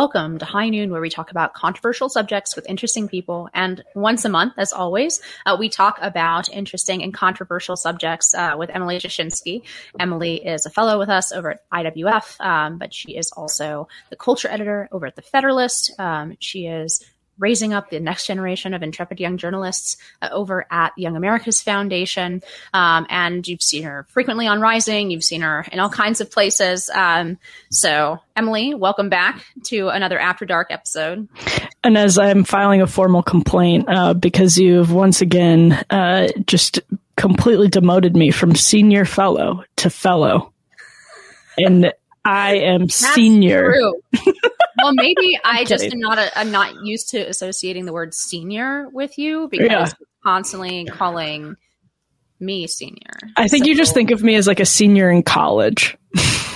Welcome to High Noon, where we talk about controversial subjects with interesting people. And once a month, as always, uh, we talk about interesting and controversial subjects uh, with Emily Jashinsky. Emily is a fellow with us over at IWF, um, but she is also the culture editor over at The Federalist. Um, she is raising up the next generation of intrepid young journalists uh, over at Young America's Foundation. Um, and you've seen her frequently on Rising. You've seen her in all kinds of places. Um, so, Emily, welcome back to another After Dark episode. And as I'm filing a formal complaint uh, because you've once again uh, just completely demoted me from senior fellow to fellow. And I am That's senior. well, maybe I just am not a, I'm not used to associating the word senior with you because yeah. constantly calling me senior. I think so, you just think of me as like a senior in college.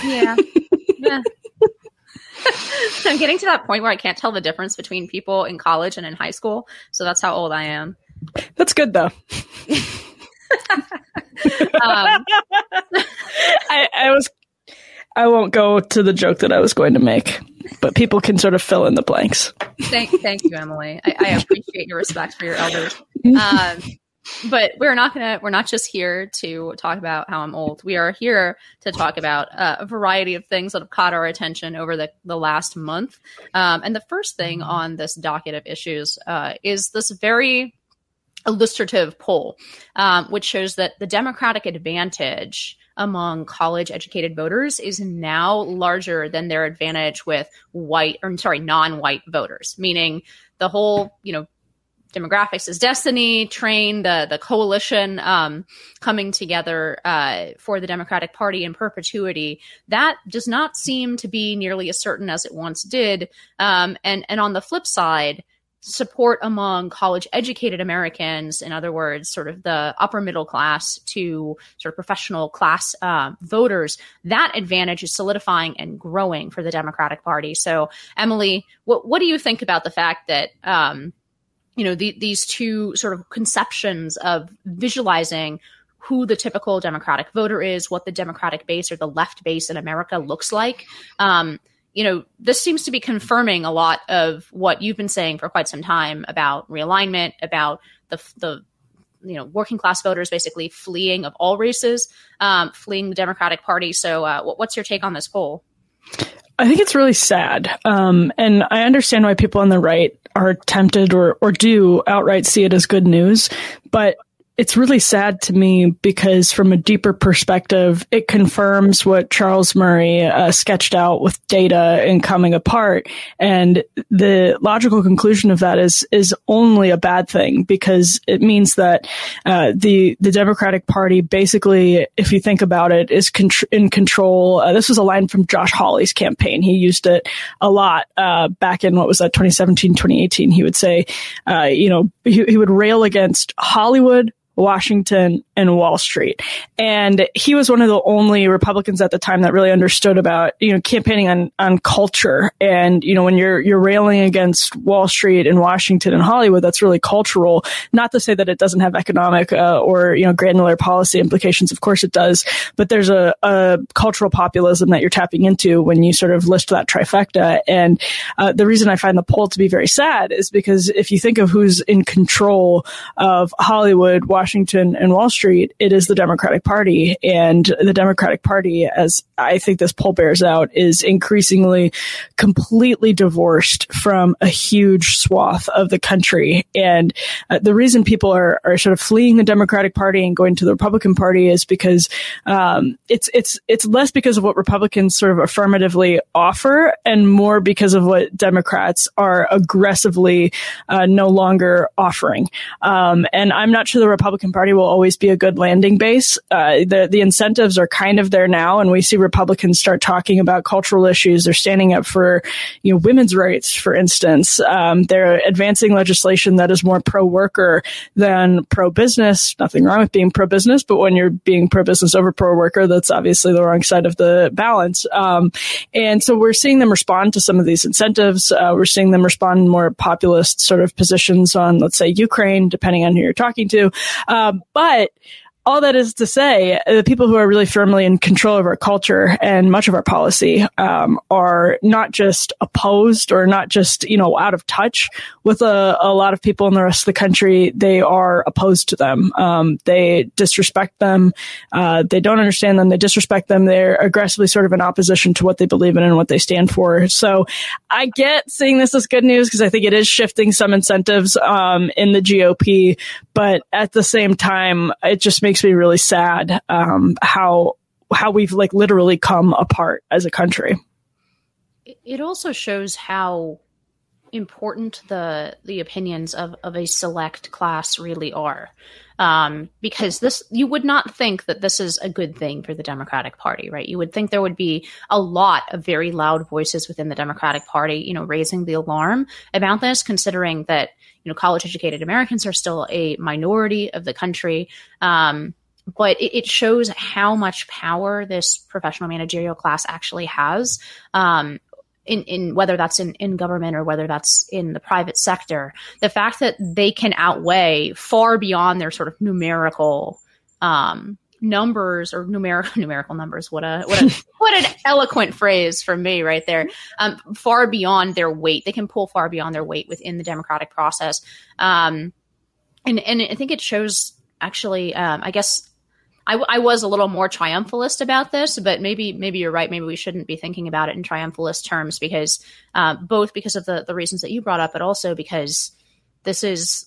Yeah. yeah. I'm getting to that point where I can't tell the difference between people in college and in high school. So that's how old I am. That's good though. um, I, I was I won't go to the joke that I was going to make, but people can sort of fill in the blanks. Thank, thank you, Emily. I, I appreciate your respect for your elders. Um, but we're not gonna. We're not just here to talk about how I'm old. We are here to talk about uh, a variety of things that have caught our attention over the the last month. Um, and the first thing on this docket of issues uh, is this very illustrative poll, um, which shows that the Democratic advantage among college educated voters is now larger than their advantage with white or I'm sorry non-white voters meaning the whole you know demographics is destiny train the the coalition um, coming together uh, for the democratic party in perpetuity. That does not seem to be nearly as certain as it once did. Um, and and on the flip side support among college educated Americans, in other words, sort of the upper middle class to sort of professional class uh, voters, that advantage is solidifying and growing for the Democratic Party. So, Emily, what, what do you think about the fact that, um, you know, the, these two sort of conceptions of visualizing who the typical Democratic voter is, what the Democratic base or the left base in America looks like? Um, you know, this seems to be confirming a lot of what you've been saying for quite some time about realignment, about the the you know working class voters basically fleeing of all races, um, fleeing the Democratic Party. So, uh, what's your take on this poll? I think it's really sad, um, and I understand why people on the right are tempted or or do outright see it as good news. But it's really sad to me because from a deeper perspective, it confirms what Charles Murray uh, sketched out with data and coming apart. And the logical conclusion of that is, is only a bad thing because it means that, uh, the, the Democratic Party basically, if you think about it, is contr- in control. Uh, this was a line from Josh Hawley's campaign. He used it a lot, uh, back in what was that, 2017, 2018. He would say, uh, you know, he, he would rail against Hollywood, Washington and Wall Street. And he was one of the only Republicans at the time that really understood about, you know, campaigning on, on culture. And, you know, when you're, you're railing against Wall Street and Washington and Hollywood, that's really cultural. Not to say that it doesn't have economic, uh, or, you know, granular policy implications. Of course it does. But there's a, a cultural populism that you're tapping into when you sort of list that trifecta. And, uh, the reason I find the poll to be very sad is because if you think of who's in control of Hollywood, Washington, Washington and Wall Street, it is the Democratic Party. And the Democratic Party, as I think this poll bears out, is increasingly completely divorced from a huge swath of the country. And uh, the reason people are, are sort of fleeing the Democratic Party and going to the Republican Party is because um, it's it's it's less because of what Republicans sort of affirmatively offer and more because of what Democrats are aggressively uh, no longer offering. Um, and I'm not sure the Republicans Republican Party will always be a good landing base. Uh, the the incentives are kind of there now, and we see Republicans start talking about cultural issues. They're standing up for you know women's rights, for instance. Um, they're advancing legislation that is more pro worker than pro business. Nothing wrong with being pro business, but when you're being pro business over pro worker, that's obviously the wrong side of the balance. Um, and so we're seeing them respond to some of these incentives. Uh, we're seeing them respond more populist sort of positions on, let's say, Ukraine, depending on who you're talking to. Um, but all that is to say, the people who are really firmly in control of our culture and much of our policy um, are not just opposed or not just you know out of touch with a, a lot of people in the rest of the country. They are opposed to them. Um, they disrespect them. Uh, they don't understand them. They disrespect them. They're aggressively sort of in opposition to what they believe in and what they stand for. So I get seeing this as good news because I think it is shifting some incentives um, in the GOP, but at the same time, it just makes me really sad um, how how we've like literally come apart as a country. It also shows how important the the opinions of, of a select class really are. Um, because this you would not think that this is a good thing for the Democratic Party, right? You would think there would be a lot of very loud voices within the Democratic Party, you know, raising the alarm about this, considering that you know college educated Americans are still a minority of the country. Um, but it, shows how much power this professional managerial class actually has um, in, in whether that's in, in government or whether that's in the private sector, the fact that they can outweigh far beyond their sort of numerical um, numbers or numerical numerical numbers. What a what a what an eloquent phrase from me right there. Um, far beyond their weight, they can pull far beyond their weight within the democratic process. Um, and and I think it shows actually. Um, I guess I, I was a little more triumphalist about this, but maybe maybe you're right. Maybe we shouldn't be thinking about it in triumphalist terms because uh, both because of the the reasons that you brought up, but also because this is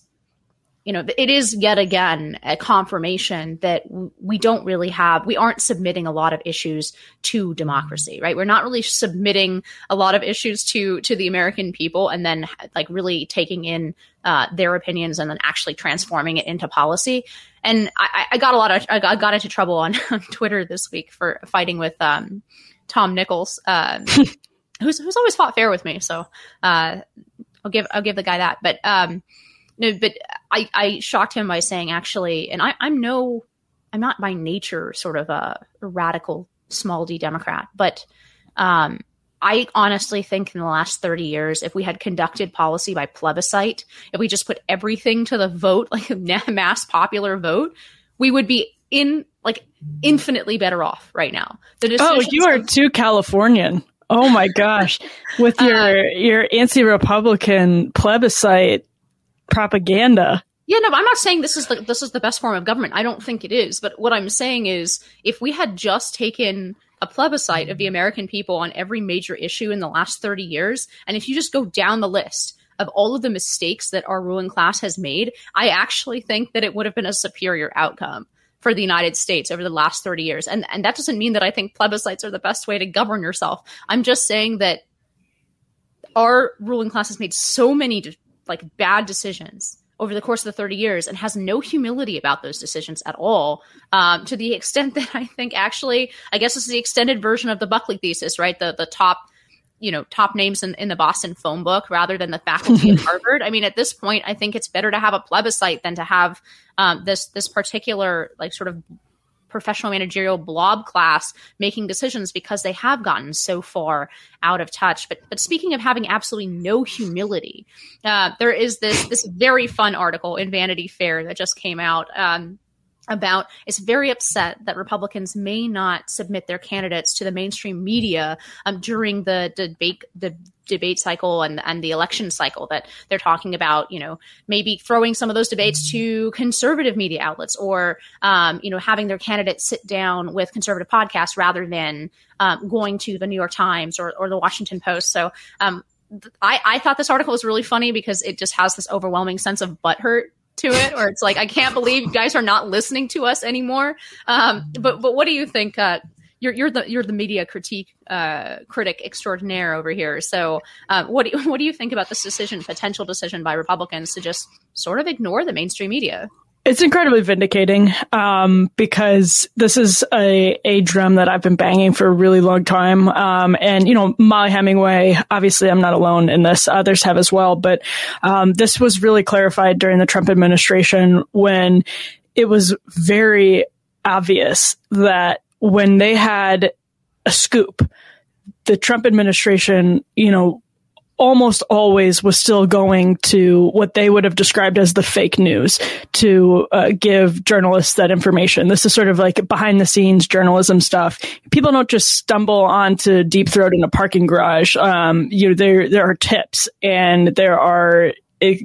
you know, it is yet again a confirmation that we don't really have, we aren't submitting a lot of issues to democracy, right? We're not really submitting a lot of issues to to the American people and then like really taking in uh, their opinions and then actually transforming it into policy. And I, I got a lot of, I got, into trouble on, on, Twitter this week for fighting with um, Tom Nichols, uh, who's who's always fought fair with me. So uh, I'll give I'll give the guy that, but. Um, no, but I, I shocked him by saying actually, and I, I'm no, I'm not by nature sort of a, a radical small d Democrat, but um, I honestly think in the last 30 years, if we had conducted policy by plebiscite, if we just put everything to the vote, like a mass popular vote, we would be in like infinitely better off right now. The oh, you are too Californian. Oh my gosh. With your uh, your anti-republican plebiscite propaganda. Yeah, no, I'm not saying this is the this is the best form of government. I don't think it is. But what I'm saying is, if we had just taken a plebiscite of the American people on every major issue in the last 30 years, and if you just go down the list of all of the mistakes that our ruling class has made, I actually think that it would have been a superior outcome for the United States over the last 30 years. And and that doesn't mean that I think plebiscites are the best way to govern yourself. I'm just saying that our ruling class has made so many like bad decisions over the course of the 30 years and has no humility about those decisions at all. Um, to the extent that i think actually i guess this is the extended version of the buckley thesis right? The the top you know top names in, in the boston phone book rather than the faculty at harvard. I mean at this point i think it's better to have a plebiscite than to have um, this this particular like sort of professional managerial blob class making decisions because they have gotten so far out of touch. But but speaking of having absolutely no humility, uh, there is this this very fun article in Vanity Fair that just came out. Um, about is very upset that Republicans may not submit their candidates to the mainstream media um, during the debate the debate cycle and and the election cycle that they're talking about you know maybe throwing some of those debates to conservative media outlets or um, you know having their candidates sit down with conservative podcasts rather than um, going to the New York Times or, or the Washington Post so um, I, I thought this article was really funny because it just has this overwhelming sense of butthurt to it, or it's like I can't believe you guys are not listening to us anymore. Um, but but what do you think? Uh, you're you're the you're the media critique uh, critic extraordinaire over here. So uh, what do you, what do you think about this decision, potential decision by Republicans to just sort of ignore the mainstream media? It's incredibly vindicating um, because this is a, a drum that I've been banging for a really long time. Um, and, you know, Mollie Hemingway, obviously I'm not alone in this. Others have as well. But um, this was really clarified during the Trump administration when it was very obvious that when they had a scoop, the Trump administration, you know, almost always was still going to what they would have described as the fake news to uh, give journalists that information. This is sort of like behind the scenes journalism stuff. People don't just stumble onto Deep Throat in a parking garage. Um, you know, there there are tips and there are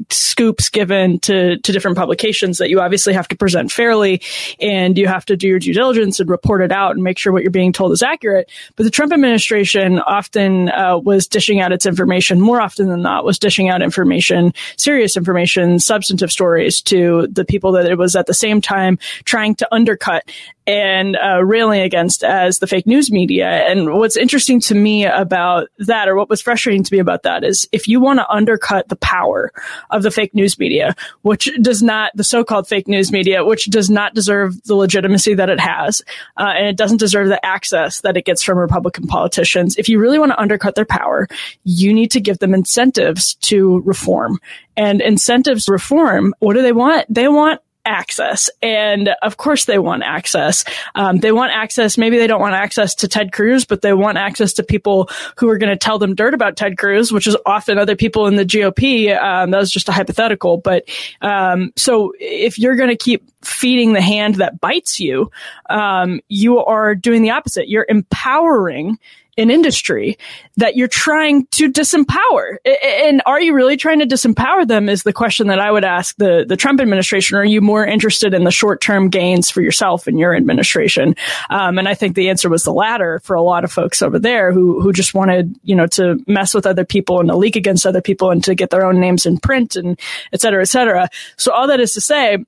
scoops given to, to different publications that you obviously have to present fairly and you have to do your due diligence and report it out and make sure what you're being told is accurate. But the Trump administration often uh, was dishing out its information more often than not was dishing out information, serious information, substantive stories to the people that it was at the same time trying to undercut and uh, railing against as the fake news media. And what's interesting to me about that, or what was frustrating to me about that, is if you want to undercut the power of the fake news media, which does not, the so-called fake news media, which does not deserve the legitimacy that it has, uh, and it doesn't deserve the access that it gets from Republican politicians. If you really want to undercut their power, you need to give them incentives to reform. And incentives reform, what do they want? They want access. And of course they want access. Um, they want access. Maybe they don't want access to Ted Cruz, but they want access to people who are going to tell them dirt about Ted Cruz, which is often other people in the GOP. Um, that was just a hypothetical. But, um, so if you're going to keep feeding the hand that bites you, um, you are doing the opposite. You're empowering an industry that you're trying to disempower. And are you really trying to disempower them is the question that I would ask the, the Trump administration. Are you more interested in the short term gains for yourself and your administration? Um, and I think the answer was the latter for a lot of folks over there who, who just wanted, you know, to mess with other people and to leak against other people and to get their own names in print and et cetera, et cetera. So all that is to say,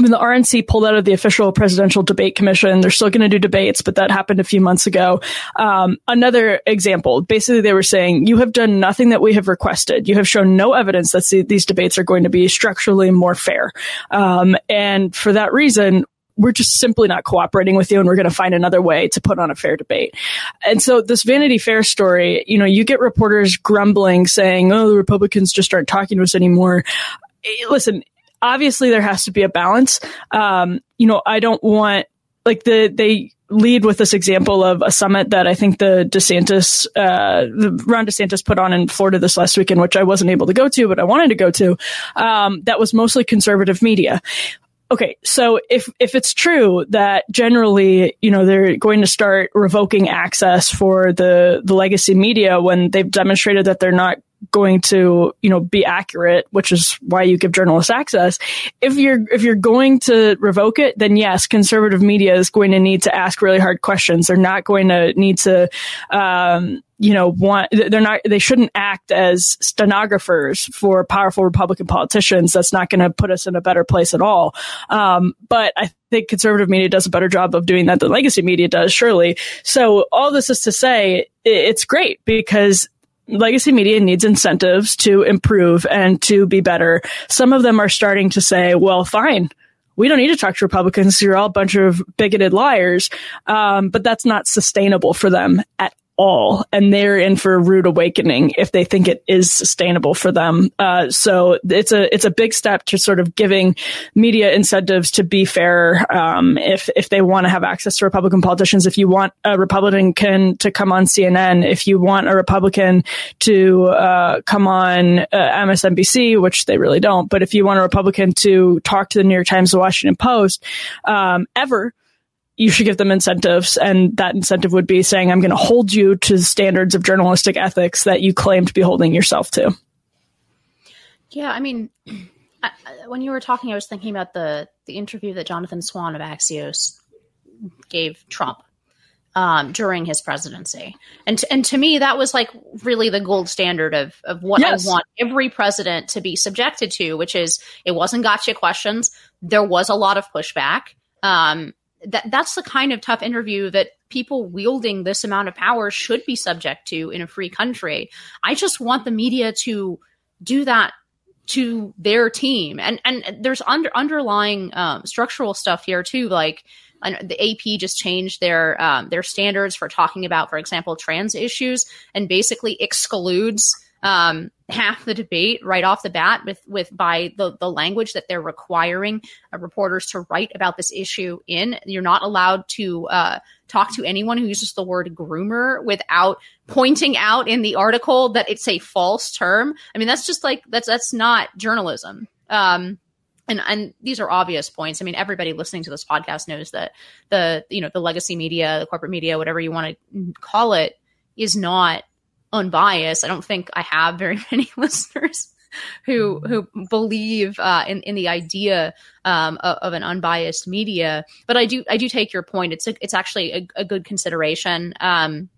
Mean, the RNC pulled out of the official presidential debate commission. They're still going to do debates, but that happened a few months ago. Um, another example, basically they were saying, you have done nothing that we have requested. You have shown no evidence that these debates are going to be structurally more fair. Um, and for that reason, we're just simply not cooperating with you and we're going to find another way to put on a fair debate. And so this Vanity Fair story, you know, you get reporters grumbling saying, oh, the Republicans just aren't talking to us anymore. Eh, listen, obviously there has to be a balance. Um, you know, I don't want like the they lead with this example of a summit that I think the DeSantis, uh, the Ron DeSantis put on in Florida this last weekend, which I wasn't able to go to, but I wanted to go to. Um, that was mostly conservative media. Okay, so if if it's true that generally, you know, they're going to start revoking access for the the legacy media when they've demonstrated that they're not going to, you know, be accurate, which is why you give journalists access. If you're, if you're going to revoke it, then yes, conservative media is going to need to ask really hard questions. They're not going to need to, um, you know, want, they're not, they shouldn't act as stenographers for powerful Republican politicians. That's not going to put us in a better place at all. Um, but I think conservative media does a better job of doing that than legacy media does, surely. So all this is to say, it's great because legacy media needs incentives to improve and to be better. Some of them are starting to say, well, fine. We don't need to talk to Republicans. You're all a bunch of bigoted liars. Um, but that's not sustainable for them at all and they're in for a rude awakening if they think it is sustainable for them. Uh, so it's a it's a big step to sort of giving media incentives to be fair. Um, if if they want to have access to Republican politicians, if you want a Republican to come on CNN, if you want a Republican to uh, come on uh, MSNBC, which they really don't, but if you want a Republican to talk to the New York Times, the Washington Post, um, ever you should give them incentives. And that incentive would be saying, I'm going to hold you to standards of journalistic ethics that you claim to be holding yourself to. Yeah. I mean, I, when you were talking, I was thinking about the, the interview that Jonathan Swan of Axios gave Trump um, during his presidency. And, t- and to me, that was like really the gold standard of, of what yes. I want every president to be subjected to, which is it wasn't gotcha questions. There was a lot of pushback. Um, that that's the kind of tough interview that people wielding this amount of power should be subject to in a free country. I just want the media to do that to their team, and and there's under underlying um, structural stuff here too, like. the AP just changed their um, their standards for talking about, for example, trans issues, and basically excludes um, half the debate right off the bat with with by the the language that they're requiring uh, reporters to write about this issue in. You're not allowed to uh, talk to anyone who uses the word groomer without pointing out in the article that it's a false term. I mean, that's just like that's that's not journalism. Um, and and these are obvious points. I mean, everybody listening to this podcast knows that the you know the legacy media, the corporate media, whatever you want to call it, is not unbiased. I don't think I have very many listeners who who believe uh, in in the idea um, of, of, an unbiased media. But I do I do take your point. It's a, it's actually a, a good consideration. Um,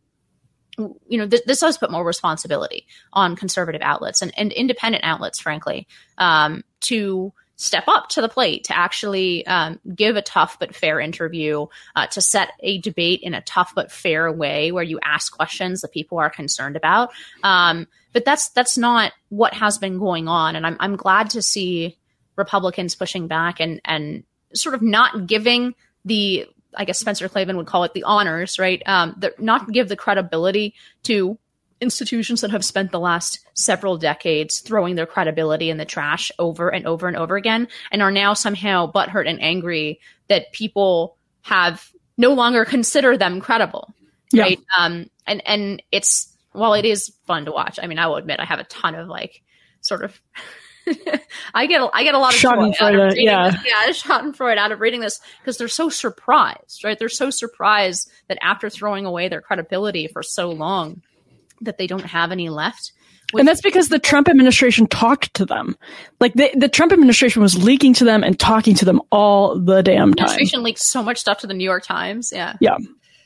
you know, th- this does put more responsibility on conservative outlets and, and independent outlets, frankly, um, to step up to the plate to actually um, give a tough but fair interview, uh, to set a debate in a tough but fair way where you ask questions that people are concerned about. Um, but that's that's not what has been going on, and I'm I'm glad to see Republicans pushing back and and sort of not giving the I guess Spencer Klavan would call it the honors, right? Um, the, not give the credibility to institutions that have spent the last several decades throwing their credibility in the trash over and over and over again and are now somehow butthurt and angry that people have no longer consider them credible. Yeah. Right. Um, and, and it's, while it is fun to watch, I mean, I will admit I have a ton of like sort of I get a, I get a lot of Schadenfreude, yeah, this. yeah, Schadenfreude out of reading this because they're so surprised, right? They're so surprised that after throwing away their credibility for so long, that they don't have any left. And that's because the Trump administration talked to them. Like the, the Trump administration was leaking to them and talking to them all the damn time. The Administration leaked so much stuff to the New York Times. Yeah. Yeah.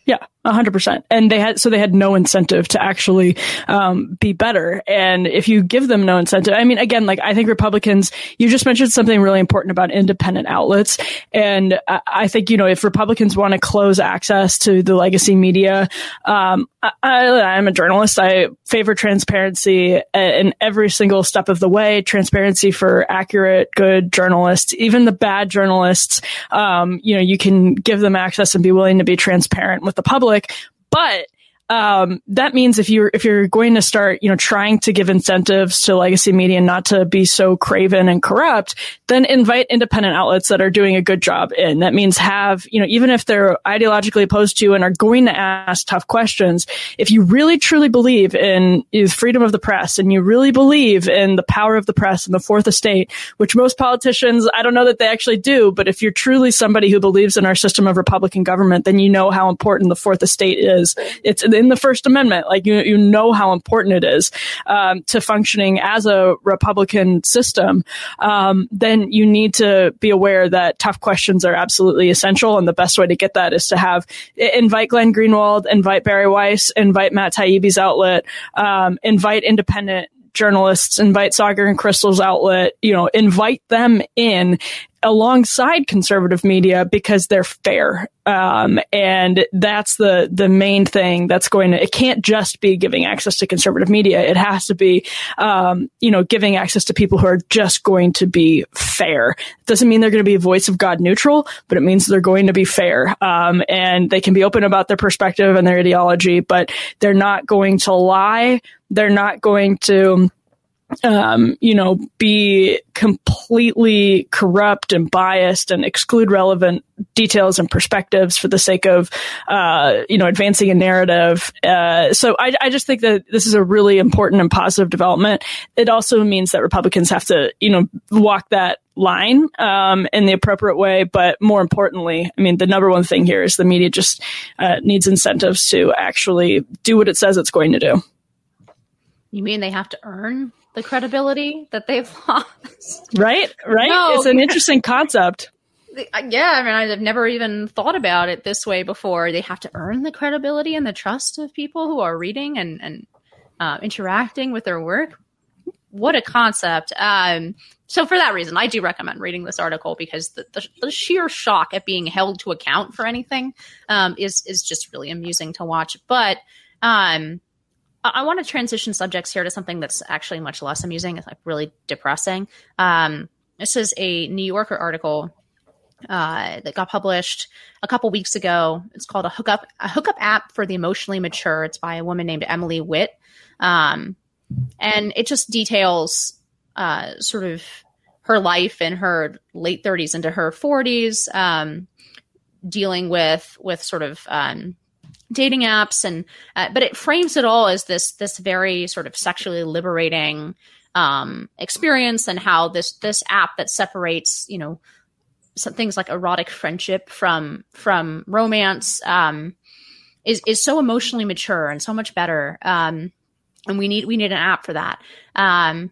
Yeah, hundred percent. And they had, so they had no incentive to actually, um, be better. And if you give them no incentive, I mean, again, like I think Republicans, you just mentioned something really important about independent outlets. And I, I think, you know, if Republicans want to close access to the legacy media, um, I, am a journalist. I favor transparency in every single step of the way. Transparency for accurate, good journalists, even the bad journalists. Um, you know, you can give them access and be willing to be transparent with the public, but um, that means if you're if you're going to start, you know, trying to give incentives to legacy media not to be so craven and corrupt, then invite independent outlets that are doing a good job in. That means have, you know, even if they're ideologically opposed to you and are going to ask tough questions, if you really truly believe in freedom of the press and you really believe in the power of the press and the fourth estate, which most politicians, I don't know that they actually do, but if you're truly somebody who believes in our system of Republican government, then you know how important the fourth estate is. It's in the First Amendment. Like you, you know how important it is um, to functioning as a Republican system. Um, then you need to be aware that tough questions are absolutely essential, and the best way to get that is to have invite Glenn Greenwald, invite Bari Weiss, invite Matt Taibbi's outlet, um, invite independent journalists, invite Saagar and Krystal's outlet, you know, invite them in alongside conservative media because they're fair. Um, and that's the, the main thing that's going to, it can't just be giving access to conservative media. It has to be, um, you know, giving access to people who are just going to be fair. Doesn't mean they're going to be a voice of God neutral, but it means they're going to be fair. Um, and they can be open about their perspective and their ideology, but they're not going to lie. They're not going to, um, you know, be completely corrupt and biased and exclude relevant details and perspectives for the sake of, uh, you know, advancing a narrative. Uh, so I, I just think that this is a really important and positive development. It also means that Republicans have to, you know, walk that line um, in the appropriate way. But more importantly, I mean, the number one thing here is the media just uh, needs incentives to actually do what it says it's going to do. You mean they have to earn the credibility that they've lost. Right, right. No. It's an interesting concept. Yeah, I mean, I've never even thought about it this way before. They have to earn the credibility and the trust of people who are reading and and uh, interacting with their work. What a concept! Um, so for that reason, I do recommend reading this article because the, the, the sheer shock at being held to account for anything um, is is just really amusing to watch. But um, I want to transition subjects here to something that's actually much less amusing. It's like really depressing. Um, this is a New Yorker article uh, that got published a couple weeks ago. It's called a hookup a hookup app for the emotionally mature. It's by a woman named Emily Witt. Um, and it just details uh, sort of her life in her late 30s into her 40s, um, dealing with with sort of um, dating apps and uh, but it frames it all as this this very sort of sexually liberating um, experience and how this this app that separates you know some things like erotic friendship from from romance um, is is so emotionally mature and so much better. Um, and we need we need an app for that. Um,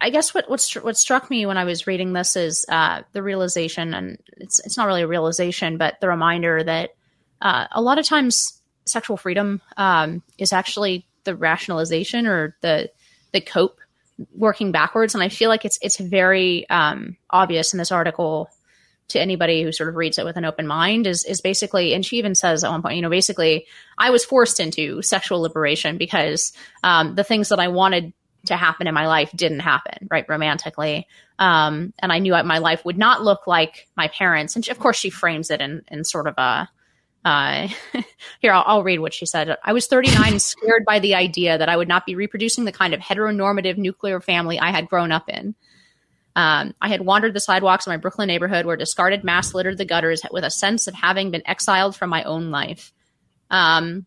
I guess what what, what struck me when I was reading this is uh, the realization, and it's it's not really a realization, but the reminder that uh, a lot of times sexual freedom um, is actually the rationalization or the the cope working backwards. And i feel like it's it's very um, obvious in this article to anybody who sort of reads it with an open mind is is basically and she even says at one point you know basically i was forced into sexual liberation because um, the things that i wanted to happen in my life didn't happen right romantically. Um, and i knew my life would not look like my parents. And she, of course she frames it in in sort of a uh, here, I'll, I'll, read what she said. I was 39 and scared by the idea that I would not be reproducing the kind of heteronormative nuclear family I had grown up in. Um, I had wandered the sidewalks of my Brooklyn neighborhood where discarded masks littered the gutters with a sense of having been exiled from my own life. Um,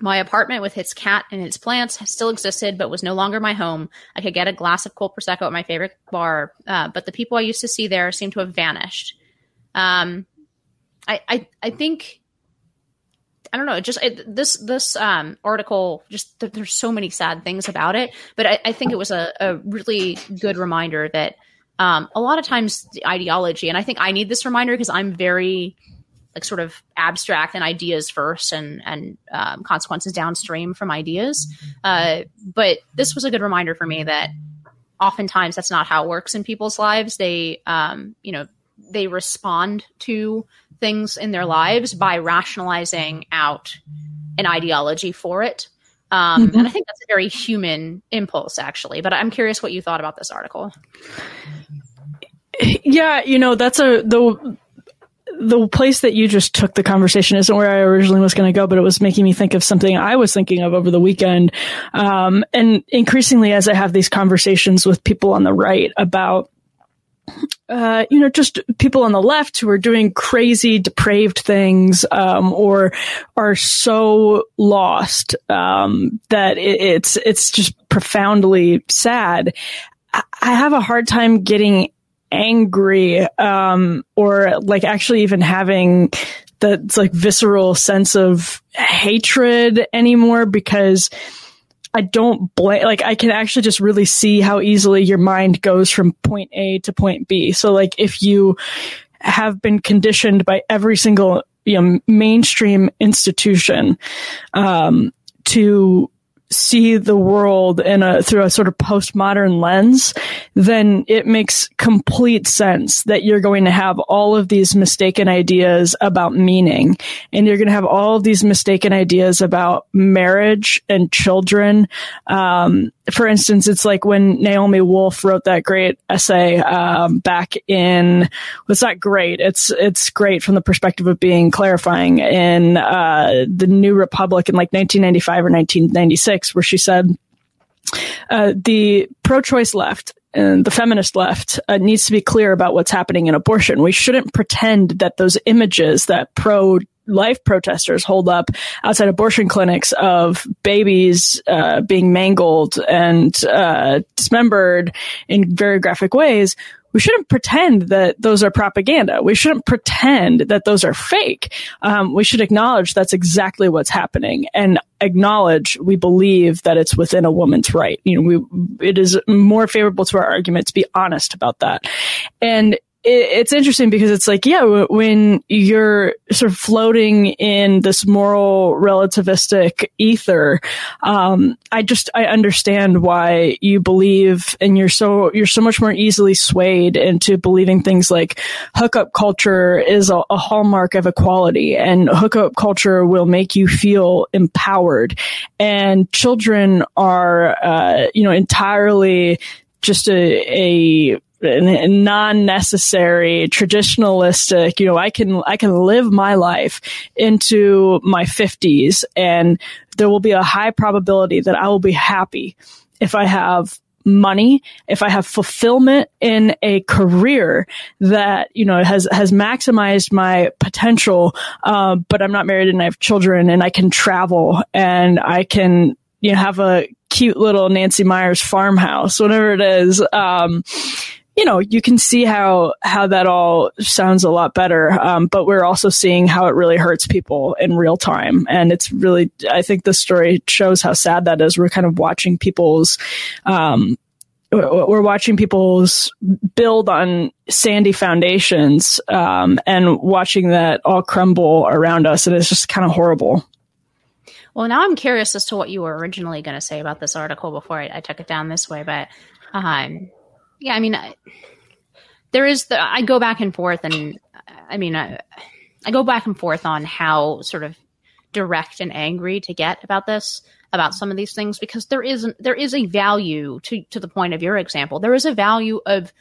my apartment with its cat and its plants still existed, but was no longer my home. I could get a glass of cold prosecco at my favorite bar, uh, but the people I used to see there seemed to have vanished. Um, I, I, I think I don't know. Just it, this this um, article, just th- there's so many sad things about it, but I, I think it was a, a, really good reminder that um, a lot of times the ideology, and I think I need this reminder because I'm very like sort of abstract and ideas first, and and um, consequences downstream from ideas. Uh, but this was a good reminder for me that oftentimes that's not how it works in people's lives. They, um, you know, they respond to things in their lives by rationalizing out an ideology for it. Um, mm-hmm. And I think that's a very human impulse, actually. But I'm curious what you thought about this article. Yeah, you know, that's a the the place that you just took the conversation isn't where I originally was going to go, but it was making me think of something I was thinking of over the weekend. Um, and increasingly, as I have these conversations with people on the right about uh, you know, just people on the left who are doing crazy, depraved things, um, or are so lost um, that it, it's it's just profoundly sad. I, I have a hard time getting angry, um, or like actually even having that like visceral sense of hatred anymore because I don't blame, like, I can actually just really see how easily your mind goes from point A to point B. So, like, if you have been conditioned by every single, you know, mainstream institution, um, to see the world in a through a sort of postmodern lens, then it makes complete sense that you're going to have all of these mistaken ideas about meaning, and you're going to have all of these mistaken ideas about marriage and children. Um, for instance, it's like when Naomi Wolf wrote that great essay um, back in. It's not great. It's it's great from the perspective of being clarifying in uh, the New Republic in like 1995 or 1996, where she said uh, the pro-choice left and the feminist left uh, needs to be clear about what's happening in abortion. We shouldn't pretend that those images that pro life protesters hold up outside abortion clinics of babies uh, being mangled and uh, dismembered in very graphic ways we shouldn't pretend that those are propaganda. We shouldn't pretend that those are fake. Um, we should acknowledge that's exactly what's happening and acknowledge we believe that it's within a woman's right. You know, we, it is more favorable to our argument to be honest about that. And it's interesting because it's like, yeah, when you're sort of floating in this moral relativistic ether, um, I just, I understand why you believe and you're so, you're so much more easily swayed into believing things like hookup culture is a, a hallmark of equality and hookup culture will make you feel empowered. And children are, uh, you know, entirely just a, a non-necessary traditionalistic you know i can i can live my life into my 50s and there will be a high probability that i will be happy if i have money, if I have fulfillment in a career that, you know, has, has maximized my potential, uh, but I'm not married and I have children and I can travel and I can, you know, have a cute little Nancy Meyers farmhouse, whatever it is. Um, you know, you can see how how that all sounds a lot better. Um, but we're also seeing how it really hurts people in real time, and it's really. I think the story shows how sad that is. We're kind of watching people's. Um, we're watching people's build on sandy foundations um, and watching that all crumble around us and it's just kind of horrible well now i'm curious as to what you were originally going to say about this article before I, I, took it down this way but um, yeah, I mean, I, there is the I go back and forth, and I mean, I, I go back and forth on how sort of direct and angry to get about this about some of these things because there isn't there is a value to to the point of your example. There is a value of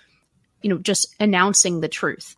you know just announcing the truth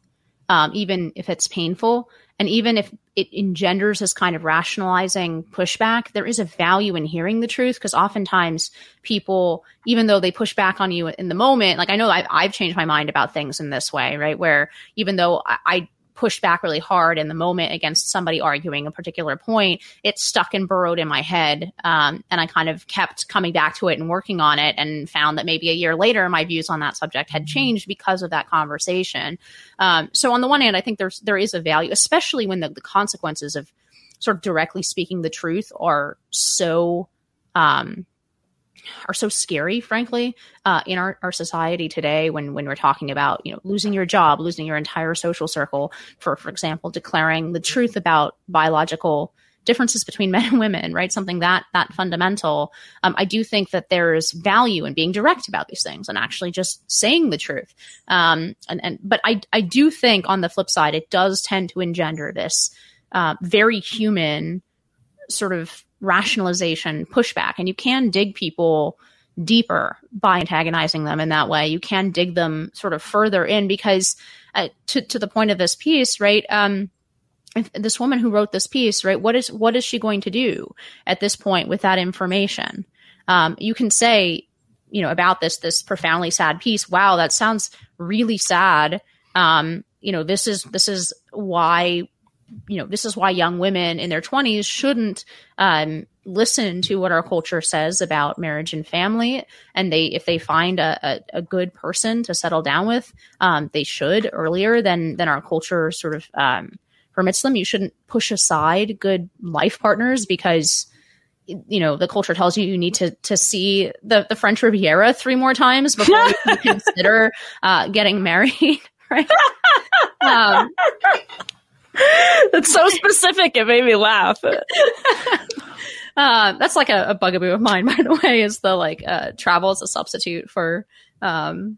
um, even if it's painful and even if it engenders this kind of rationalizing pushback, there is a value in hearing the truth because oftentimes people, even though they push back on you in the moment, like I know I've, I've changed my mind about things in this way, right? Where even though I, I pushed back really hard in the moment against somebody arguing a particular point, it stuck and burrowed in my head. Um, and I kind of kept coming back to it and working on it and found that maybe a year later, my views on that subject had changed because of that conversation. Um, so on the one hand, I think there's, there is a value, especially when the, the consequences of sort of directly speaking the truth are so, um, are so scary, frankly, uh, in our, our society today when, when we're talking about, you know, losing your job, losing your entire social circle, for, for example, declaring the truth about biological differences between men and women, right? Something that, that fundamental. Um, I do think that there's value in being direct about these things and actually just saying the truth. Um, and, and, but I, I do think on the flip side, it does tend to engender this, uh, very human sort of rationalization pushback. And you can dig people deeper by antagonizing them in that way. You can dig them sort of further in because uh, to, to the point of this piece, right? Um, this woman who wrote this piece, right? What is, what is she going to do at this point with that information? Um, you can say, you know, about this, this profoundly sad piece. Wow, that sounds really sad. Um, you know, this is, this is why you know, this is why young women in their 20s shouldn't um, listen to what our culture says about marriage and family. And they, if they find a, a, a good person to settle down with, um, they should earlier than than our culture sort of um, permits them. You shouldn't push aside good life partners because you know the culture tells you you need to to see the the French Riviera three more times before you consider uh, getting married. Right. That's so specific. It made me laugh. uh, that's like a, a, bugaboo of mine, by the way, is the like uh, travel as a substitute for um,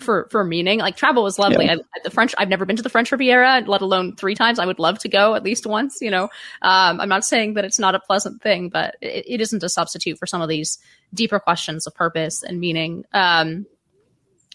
for for meaning. Like travel was lovely. Yeah. I, the French, I've never been to the French Riviera, let alone three times. I would love to go at least once. You know, um, I'm not saying that it's not a pleasant thing, but it, it isn't a substitute for some of these deeper questions of purpose and meaning. Um,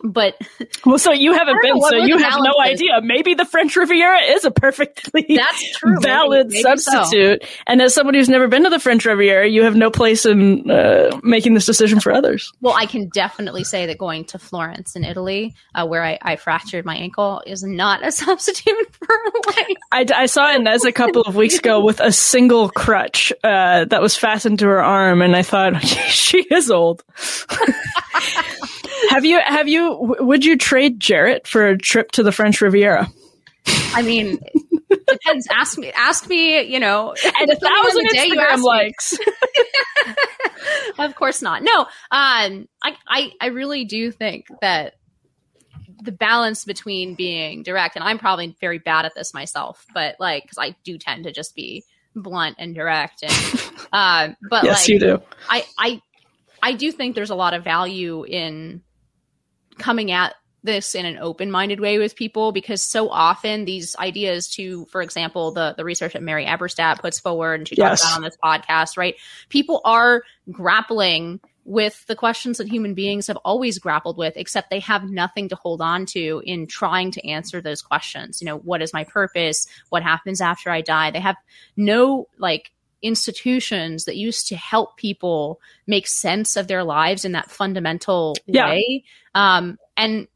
but well, so you haven't been, so you have no is. idea. Maybe the French Riviera is a perfectly that's true valid maybe, maybe substitute. So. And as somebody who's never been to the French Riviera, you have no place in uh, making this decision for others. Well, I can definitely say that going to Florence in Italy, uh, where I, I, fractured my ankle, is not a substitute for life. I, I saw Inez a couple of weeks ago with a single crutch uh, that was fastened to her arm, and I thought she is old. Have you have you would you trade Jarrett for a trip to the French Riviera? I mean, depends. Ask me. Ask me. You know, and a thousand Instagram likes. of course not. No. Um. I, I. I really do think that the balance between being direct, and I'm probably very bad at this myself, but like, because I do tend to just be blunt and direct, and uh, but yes, like, you do. I. I. I do think there's a lot of value in coming at this in an open-minded way with people because so often these ideas to for example the the research that mary eberstadt puts forward and she yes. talks about on this podcast right people are grappling with the questions that human beings have always grappled with, except they have nothing to hold on to in trying to answer those questions. You know, what is my purpose? What happens after I die? They have no like institutions that used to help people make sense of their lives in that fundamental yeah. way. Um, and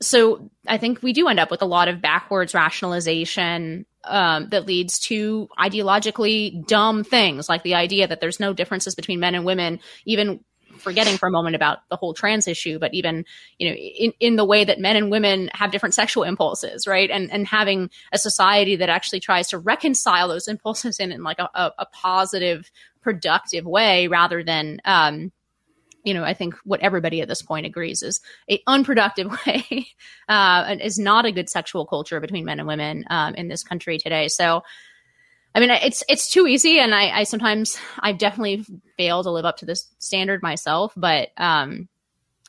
so I think we do end up with a lot of backwards rationalization um, that leads to ideologically dumb things, like the idea that there's no differences between men and women, even forgetting for a moment about the whole trans issue, but even, you know, in, in the way that men and women have different sexual impulses, right? And, and having a society that actually tries to reconcile those impulses in, in like a, a, a positive, productive way rather than, um, you know, I think what everybody at this point agrees is a unproductive way, uh, and is not a good sexual culture between men and women um, in this country today. So, I mean, it's it's too easy, and I, I sometimes I definitely fail to live up to this standard myself. But um,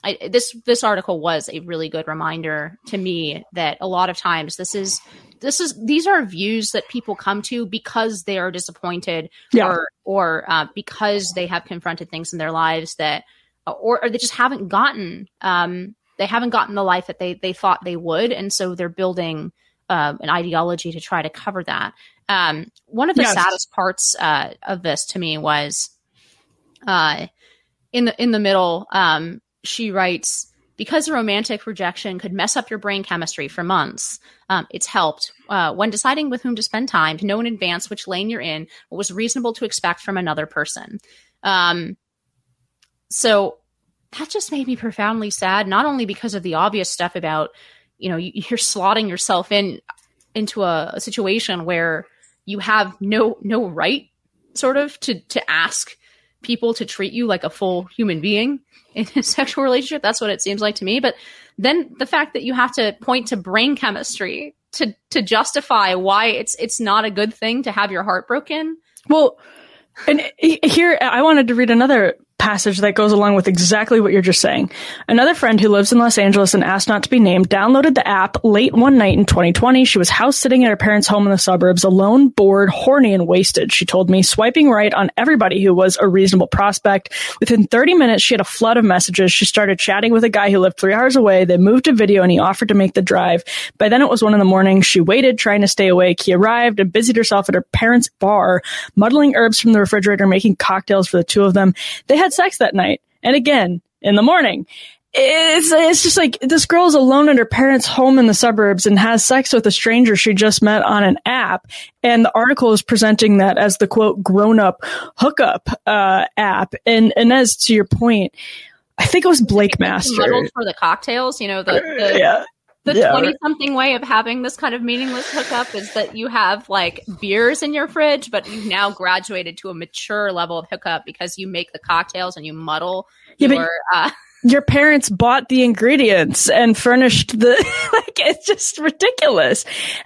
I, this this article was a really good reminder to me that a lot of times this is this is these are views that people come to because they are disappointed yeah. or or uh, because they have confronted things in their lives that or, or they just haven't gotten um, they haven't gotten the life that they they thought they would, and so they're building uh, an ideology to try to cover that. Um, one of the yes. saddest parts uh, of this to me was uh, in the in the middle. Um, she writes because a romantic rejection could mess up your brain chemistry for months. Um, it's helped uh, when deciding with whom to spend time to know in advance which lane you're in, what was reasonable to expect from another person. Um, so that just made me profoundly sad, not only because of the obvious stuff about, you know, you're slotting yourself in into a, a situation where you have no no right sort of to to ask people to treat you like a full human being in a sexual relationship. That's what it seems like to me. But then the fact that you have to point to brain chemistry to to justify why it's it's not a good thing to have your heart broken. Well, and here I wanted to read another passage that goes along with exactly what you're just saying. Another friend who lives in Los Angeles and asked not to be named downloaded the app late one night in 2020. She was house sitting at her parents' home in the suburbs, alone, bored, horny, and wasted. She told me, swiping right on everybody who was a reasonable prospect. Within 30 minutes, she had a flood of messages. She started chatting with a guy who lived three hours away. They moved to video and he offered to make the drive. By then it was one in the morning. She waited, trying to stay awake. He arrived and busied herself at her parents' bar, muddling herbs from the refrigerator, making cocktails for the two of them. They had sex that night and again in the morning. It's, it's just like this girl is alone in her parents' home in the suburbs and has sex with a stranger she just met on an app. And the article is presenting that as the quote grown up hookup uh, app. And and as to your point, I think it was Blake Master for the cocktails. You know the, the yeah the 20 yeah. something way of having this kind of meaningless hookup is that you have like beers in your fridge, but you've now graduated to a mature level of hookup because you make the cocktails and you muddle yeah, your. Uh, your parents bought the ingredients and furnished the like it's just ridiculous.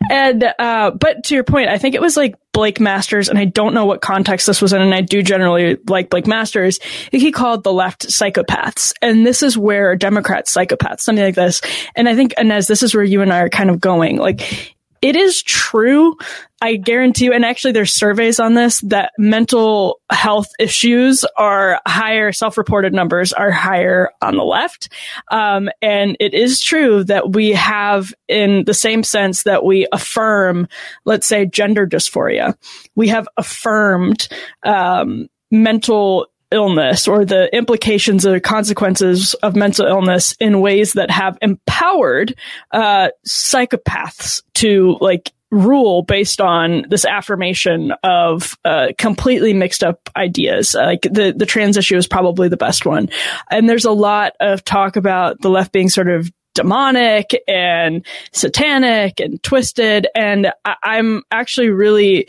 And uh but to your point i think it was like blake masters and i don't know what context this was in and i do generally like blake masters. He called the left psychopaths and this is where democrats psychopaths something like this. And i think inez this is where you and i are kind of going like it is true. I guarantee you, and actually there's surveys on this, that mental health issues are higher, self-reported numbers are higher on the left. Um, and it is true that we have, in the same sense that we affirm, let's say, gender dysphoria, we have affirmed um, mental illness or the implications or consequences of mental illness in ways that have empowered uh, psychopaths to like rule based on this affirmation of uh, completely mixed up ideas. Like the the trans issue is probably the best one, and there's a lot of talk about the left being sort of demonic and satanic and twisted, and I- I'm actually really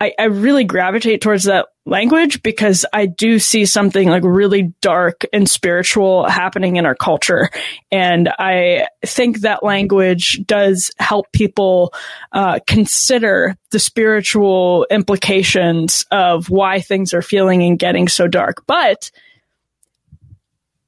I, I really gravitate towards that language because I do see something like really dark and spiritual happening in our culture. And I think that language does help people uh, consider the spiritual implications of why things are feeling and getting so dark. But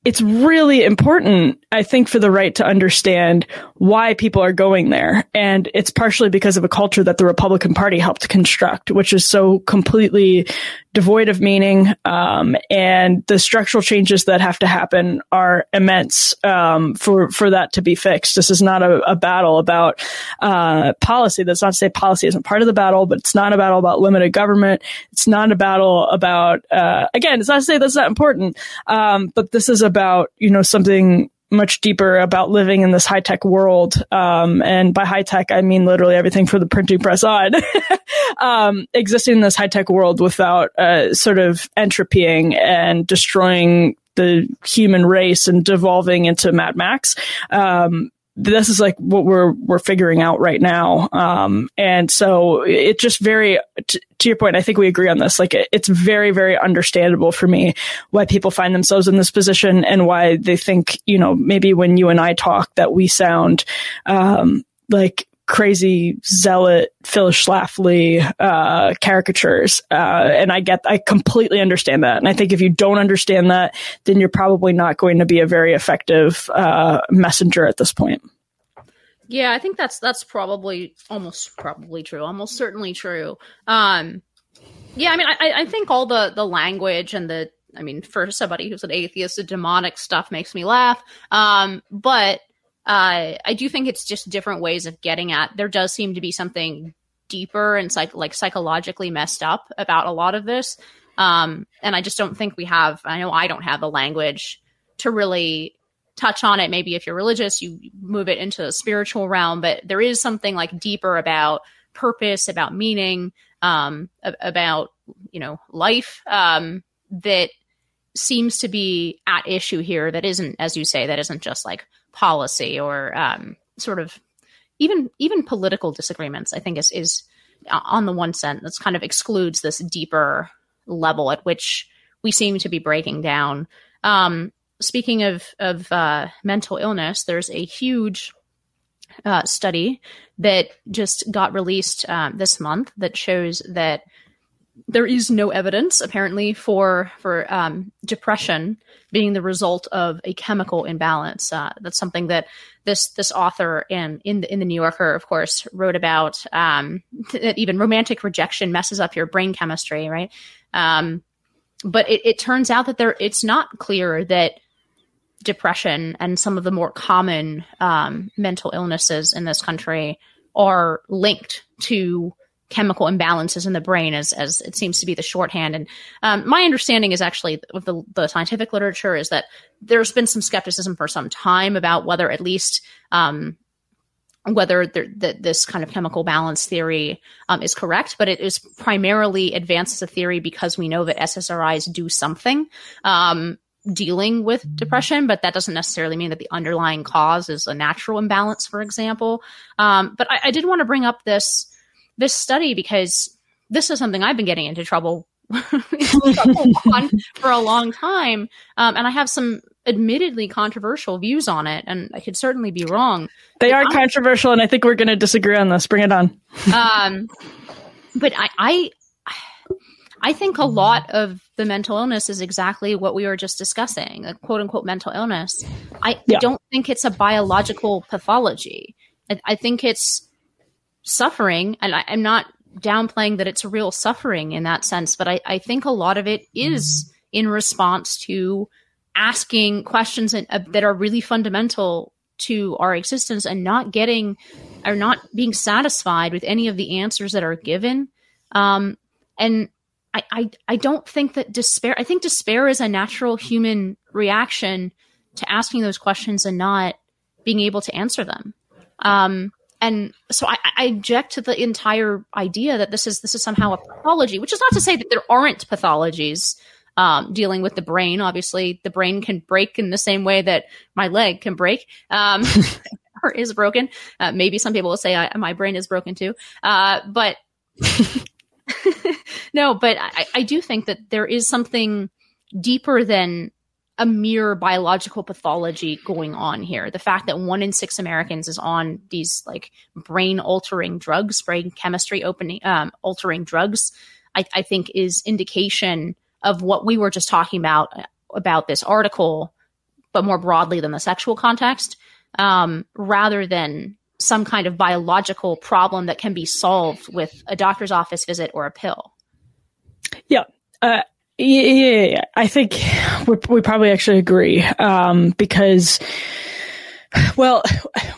it's really important, I think, for the right to understand why people are going there. And it's partially because of a culture that the Republican Party helped construct, which is so completely devoid of meaning. Um, and the structural changes that have to happen are immense um, for for that to be fixed. This is not a, a battle about uh, policy. That's not to say policy isn't part of the battle, but it's not a battle about limited government. It's not a battle about uh, again. It's not to say that's not important, um, but this is about you know something much deeper about living in this high tech world. Um, and by high tech, I mean literally everything for the printing press on, um, existing in this high tech world without uh, sort of entropying and destroying the human race and devolving into Mad Max. Um, this is like what we're we're figuring out right now. Um, and so it just very t- to your point i think we agree on this. Like it, it's very very understandable for me why people find themselves in this position and why they think you know maybe when you and i talk that we sound um, like crazy zealot Phyllis Schlafly uh, caricatures, uh, and I get, I completely understand that, and I think if you don't understand that, then you're probably not going to be a very effective uh, messenger at this point. Yeah, I think that's that's probably almost probably true, almost certainly true. Um, yeah, I mean, I, I think all the the language and the I mean, for somebody who's an atheist, the demonic stuff makes me laugh. Um, but uh, I do think it's just different ways of getting at. There does seem to be something deeper and psych- like psychologically messed up about a lot of this. Um, and I just don't think we have. I know I don't have the language to really touch on it. Maybe if you're religious, you move it into the spiritual realm. But there is something like deeper about purpose, about meaning, um, about you know life um, that seems to be at issue here. That isn't, as you say, that isn't just like policy or um, sort of even even political disagreements. I think is is uh, on the one sense that's kind of excludes this deeper level at which we seem to be breaking down. Um, speaking of of uh, mental illness, there's a huge uh, study that just got released um, this month that shows that there is no evidence apparently for for um, depression being the result of a chemical imbalance. Uh, that's something that this this author in in the, in the New Yorker, of course, wrote about. Um, that even romantic rejection messes up your brain chemistry, right? Um, but it, it turns out that there it's not clear that depression and some of the more common um, mental illnesses in this country are linked to chemical imbalances in the brain as, as it seems to be the shorthand. And um, my understanding is actually of the, the scientific literature is that there's been some skepticism for some time about whether at least um, whether that this kind of chemical balance theory um, is correct, but it is primarily advanced as a theory because we know that SSRIs do something um, dealing with depression, but that doesn't necessarily mean that the underlying cause is a natural imbalance, for example. Um, but I, I did want to bring up this this study because this is something I've been getting into trouble, on for a long time, um, and I have some admittedly controversial views on it, and I could certainly be wrong. They are controversial, and I think we're going to disagree on this. Bring it on. um, but I, I, I think a lot of the mental illness is exactly what we were just discussing, a quote unquote mental illness. I, yeah. Don't think it's a biological pathology. I, I think it's suffering, and I, am not downplaying that it's a real suffering in that sense, but I, I think a lot of it is in response to asking questions in, uh, that are really fundamental to our existence and not getting or not being satisfied with any of the answers that are given. Um, and I, I, I don't think that despair, I think despair is a natural human reaction to asking those questions and not being able to answer them. Um, and so I, I, object to the entire idea that this is this is somehow a pathology, which is not to say that there aren't pathologies um, dealing with the brain. Obviously, the brain can break in the same way that my leg can break um, or is broken. Uh, maybe some people will say I, my brain is broken too, uh, but no. But I, I do think that there is something deeper than a mere biological pathology going on here. The fact that one in six Americans is on these like brain altering drugs, brain chemistry opening um, altering drugs, I, I, think is indication of what we were just talking about about this article but more broadly than the sexual context, um, rather than some kind of biological problem that can be solved with a doctor's office visit or a pill. Yeah. Uh, yeah, yeah, I think we probably actually agree um, because, well,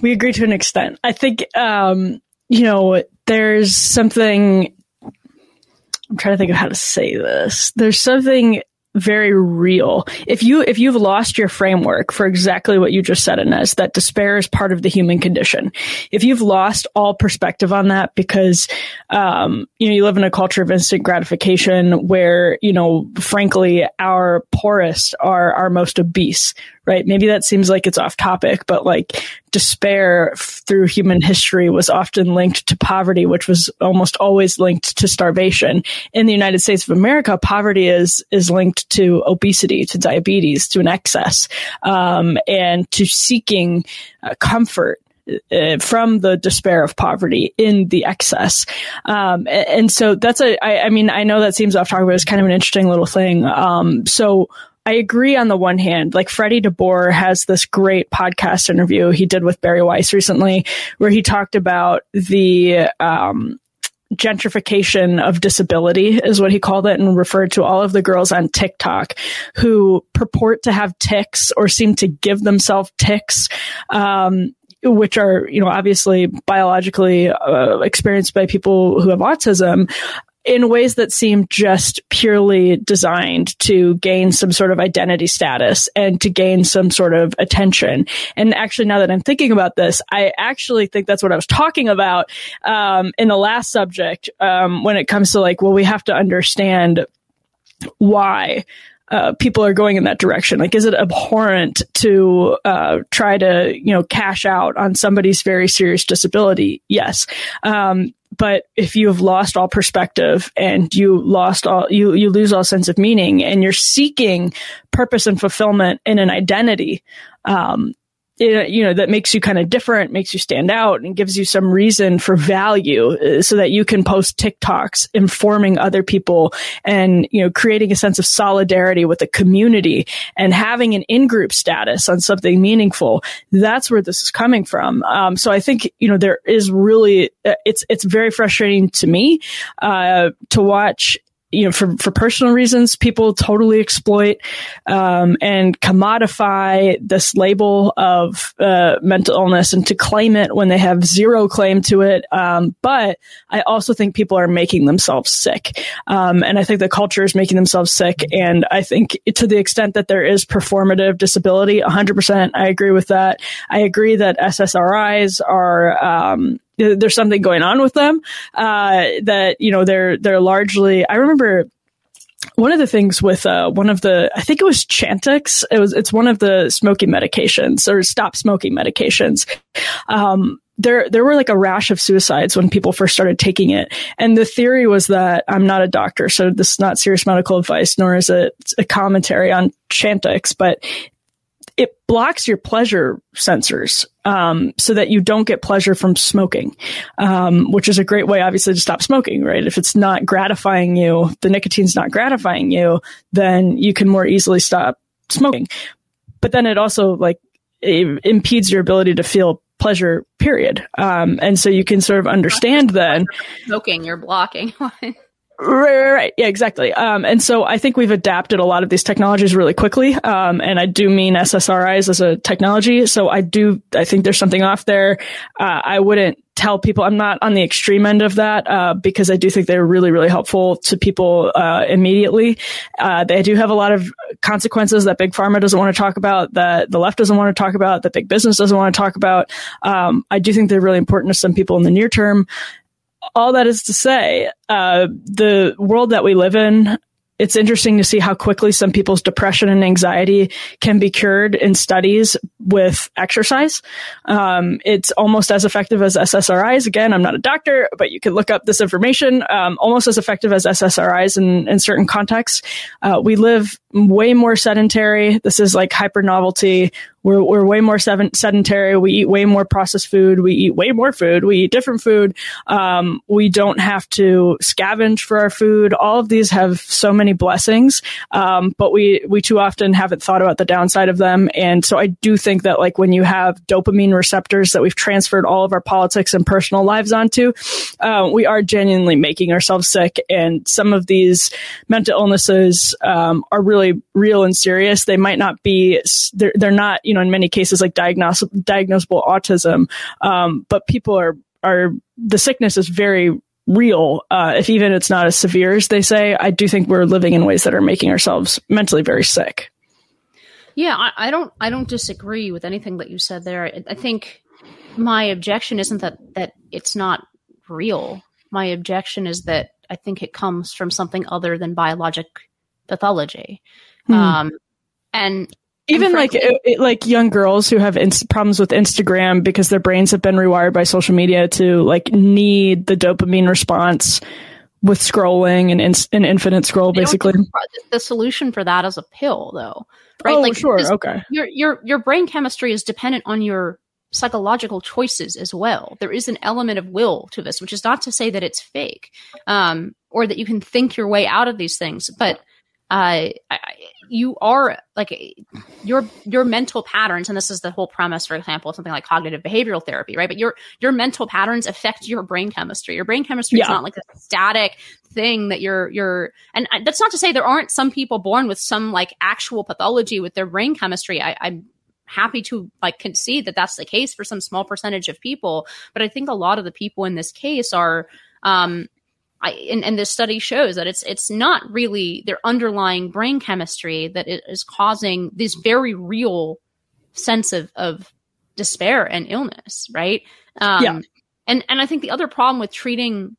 we agree to an extent. I think, um, you know, there's something. I'm trying to think of how to say this. There's something very real. If you if you've lost your framework for exactly what you just said, Inez, that despair is part of the human condition. If you've lost all perspective on that because um, you know you live in a culture of instant gratification where you know frankly our poorest are our most obese, right? Maybe that seems like it's off topic, but like despair through human history was often linked to poverty, which was almost always linked to starvation. In the United States of America, poverty is is linked to obesity, to diabetes, to an excess, um, and to seeking uh, comfort. Uh, from the despair of poverty in the excess. Um, and, and, so that's a, I, I mean, I know that seems off topic, but it's kind of an interesting little thing. Um, so I agree on the one hand, like Freddie DeBoer has this great podcast interview he did with Bari Weiss recently, where he talked about the, um, gentrification of disability is what he called it and referred to all of the girls on TikTok who purport to have tics or seem to give themselves tics. Um, which are, you know, obviously biologically uh, experienced by people who have autism, in ways that seem just purely designed to gain some sort of identity status and to gain some sort of attention. And actually, now that I'm thinking about this, I actually think that's what I was talking about um, in the last subject um, when it comes to like, well, we have to understand why uh, people are going in that direction? Like, is it abhorrent to uh, try to, you know, cash out on somebody's very serious disability? Yes. Um, but if you have lost all perspective and you lost all, you, you lose all sense of meaning and you're seeking purpose and fulfillment in an identity, um, you know, that makes you kind of different, makes you stand out and gives you some reason for value uh, so that you can post TikToks informing other people and, you know, creating a sense of solidarity with the community and having an in-group status on something meaningful. That's where this is coming from. Um, so I think, you know, there is really, uh, it's, it's very frustrating to me, uh, to watch you know, for, for personal reasons, people totally exploit um, and commodify this label of uh, mental illness and to claim it when they have zero claim to it. Um, but I also think people are making themselves sick. Um, and I think the culture is making themselves sick. And I think to the extent that there is performative disability, 100%, I agree with that. I agree that SSRIs are, um, there's something going on with them uh, that you know they're they're largely. I remember one of the things with uh, one of the I think it was Chantix. It was it's one of the smoking medications or stop smoking medications. Um, there there were like a rash of suicides when people first started taking it and the theory was that i'm not a doctor so this is not serious medical advice nor is it a commentary on chantix but it blocks your pleasure sensors um, so that you don't get pleasure from smoking, um, which is a great way, obviously, to stop smoking. Right? If it's not gratifying you, the nicotine's not gratifying you, then you can more easily stop smoking. But then it also like it impedes your ability to feel pleasure. Period. Um, and so you can sort of understand then smoking. You're blocking. Right, right, right. Yeah, exactly. Um, and so I think we've adapted a lot of these technologies really quickly. Um, and I do mean SSRIs as a technology. So I do, I think there's something off there. Uh, I wouldn't tell people I'm not on the extreme end of that, uh, because I do think they're really, really helpful to people, uh, immediately. Uh, they do have a lot of consequences that big pharma doesn't want to talk about, that the left doesn't want to talk about, that big business doesn't want to talk about. Um, I do think they're really important to some people in the near term all that is to say, uh, the world that we live in, it's interesting to see how quickly some people's depression and anxiety can be cured in studies with exercise. Um, it's almost as effective as SSRIs. Again, I'm not a doctor, but you can look up this information. Um, almost as effective as SSRIs in, in certain contexts. Uh, we live way more sedentary. This is like hyper novelty. We're, we're way more sedentary. We eat way more processed food. We eat way more food. We eat different food. Um, we don't have to scavenge for our food. All of these have so many blessings. Um, but we, we too often haven't thought about the downside of them. And so I do think that like when you have dopamine receptors that we've transferred all of our politics and personal lives onto, uh, we are genuinely making ourselves sick. And some of these mental illnesses, um, are really real and serious. They might not be, they're, they're not, you know, in many cases like diagnos- diagnosable autism. Um, but people are, are, the sickness is very real. Uh, if even it's not as severe as they say, I do think we're living in ways that are making ourselves mentally very sick. Yeah, I, I don't, I don't disagree with anything that you said there. I, I think my objection isn't that that it's not real. My objection is that I think it comes from something other than biologic pathology. Hmm. Um, and even like it, it, like young girls who have inst- problems with Instagram because their brains have been rewired by social media to like need the dopamine response with scrolling and in- an infinite scroll basically. the solution for that is a pill though right? Oh, like sure okay. your your your brain chemistry is dependent on your psychological choices as well. There is an element of will to this which is not to say that it's fake um, or that you can think your way out of these things but uh, you are like your your mental patterns, and this is the whole premise, for example, something like cognitive behavioral therapy, right? But your your mental patterns affect your brain chemistry. Your brain chemistry yeah. is not like a static thing that you're you're, and that's not to say there aren't some people born with some like actual pathology with their brain chemistry. I, I'm happy to like concede that that's the case for some small percentage of people, but I think a lot of the people in this case are um I, and, and, this study shows that it's it's not really their underlying brain chemistry that is causing this very real sense of of despair and illness, right? Um, yeah. And and I think the other problem with treating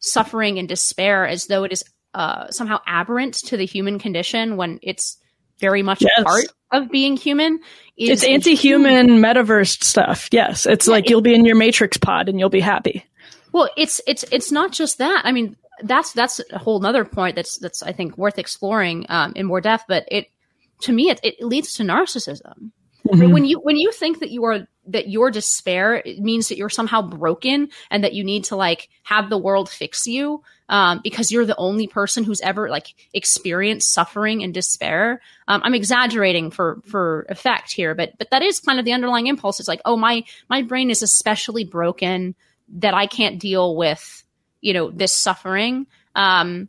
suffering and despair as though it is uh, somehow aberrant to the human condition when it's very much yes. a part of being human. it's anti-human metaverse stuff. Yes, it's yeah, like it, you'll be in your matrix pod and you'll be happy. Well, it's it's it's not just that. I mean, that's that's a whole nother point that's that's I think worth exploring um, in more depth. But it to me it, it leads to narcissism. Mm-hmm. When you when you think that you are that your despair it means that you're somehow broken and that you need to like have the world fix you um, because you're the only person who's ever like experienced suffering and despair. Um, I'm exaggerating for for effect here, but but that is kind of the underlying impulse. It's like, oh my my brain is especially broken that I can't deal with, you know, this suffering. Um,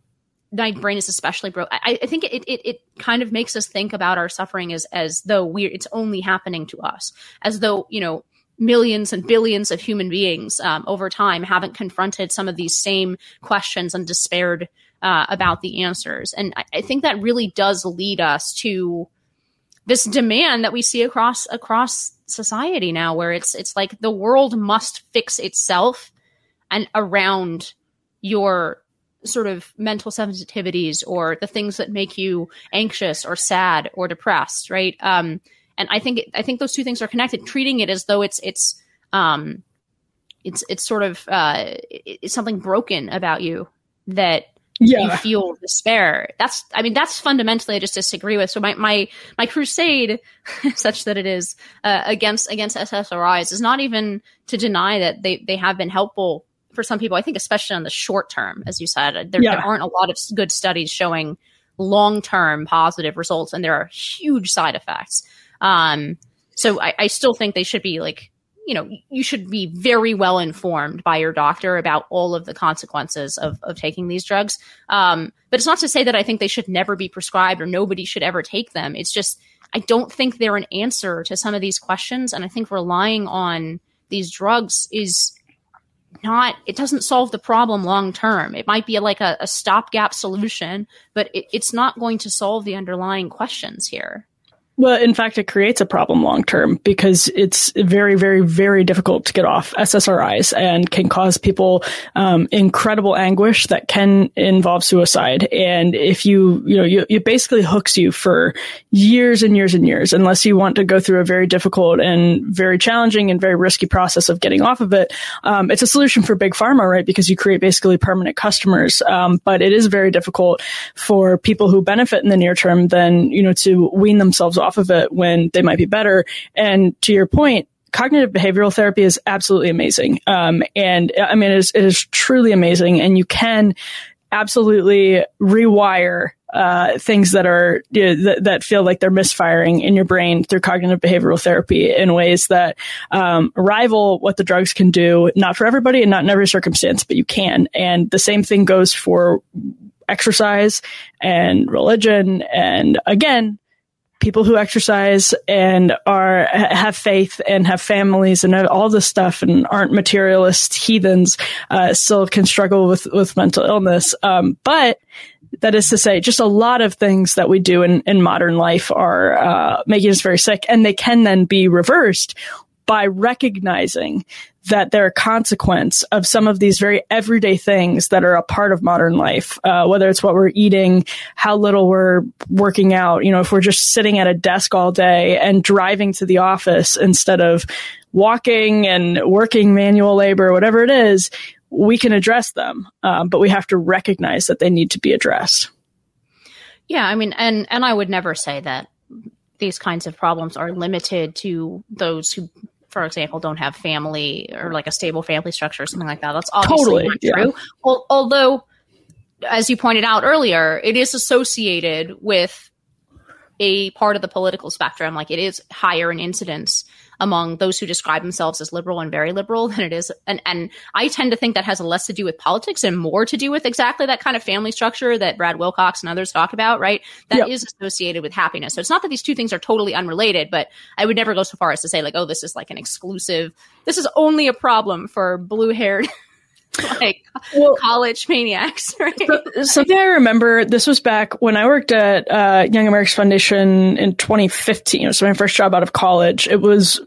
my brain is especially broke. I, I think it, it, it kind of makes us think about our suffering as, as though we're, it's only happening to us, as though, you know, millions and billions of human beings um, over time haven't confronted some of these same questions and despaired uh, about the answers. And I, I, think that really does lead us to this demand that we see across across society now where it's it's like the world must fix itself and around your sort of mental sensitivities or the things that make you anxious or sad or depressed right? Um and i think i think those two things are connected treating it as though it's it's um it's it's sort of uh it's something broken about you that yeah. you feel despair. That's, I mean, that's fundamentally I just disagree with. So my, my, my crusade, such that it is, uh, against, against SSRIs is not even to deny that they, they have been helpful for some people. I think especially on the short term, as you said, there, yeah. there aren't a lot of good studies showing long term positive results and there are huge side effects. Um, so I, I still think they should be like you know, you should be very well informed by your doctor about all of the consequences of, of taking these drugs. Um, but it's not to say that I think they should never be prescribed or nobody should ever take them. It's just, I don't think they're an answer to some of these questions. And I think relying on these drugs is not, it doesn't solve the problem long term. It might be like a, a stopgap solution, but it, it's not going to solve the underlying questions here. Well, in fact, it creates a problem long term because it's very, very, very difficult to get off SSRIs and can cause people um, incredible anguish that can involve suicide. And if you, you know, you, it basically hooks you for years and years and years, unless you want to go through a very difficult and very challenging and very risky process of getting off of it. Um, it's a solution for big pharma, right? Because you create basically permanent customers. Um, but it is very difficult for people who benefit in the near term then, you know, to wean themselves off of it when they might be better. And to your point, cognitive behavioral therapy is absolutely amazing. Um, and I mean, it is, it is truly amazing. And you can absolutely rewire uh, things that are you know, that, that, feel like they're misfiring in your brain through cognitive behavioral therapy in ways that um, rival what the drugs can do. Not for everybody and not in every circumstance, but you can. And the same thing goes for exercise and religion. And again, people who exercise and are have faith and have families and all this stuff and aren't materialist heathens uh, still can struggle with with mental illness. Um, but that is to say, just a lot of things that we do in, in modern life are uh, making us very sick, and they can then be reversed by recognizing that they're a consequence of some of these very everyday things that are a part of modern life, uh, whether it's what we're eating, how little we're working out. You know, if we're just sitting at a desk all day and driving to the office instead of walking and working manual labor, whatever it is, we can address them, um, but we have to recognize that they need to be addressed. Yeah, I mean, and and I would never say that these kinds of problems are limited to those who, for example, don't have family or like a stable family structure or something like that. That's obviously totally, not true. Yeah. Well, although, as you pointed out earlier, it is associated with a part of the political spectrum. Like it is higher in incidence among those who describe themselves as liberal and very liberal than it is. And, and I tend to think that has less to do with politics and more to do with exactly that kind of family structure that Brad Wilcox and others talk about, right? That yep. is associated with happiness. So it's not that these two things are totally unrelated, but I would never go so far as to say like, oh, this is like an exclusive, this is only a problem for blue haired like well, college maniacs. Right? So, something I remember. This was back when I worked at uh, Young America's Foundation in 2015. It was my first job out of college. It was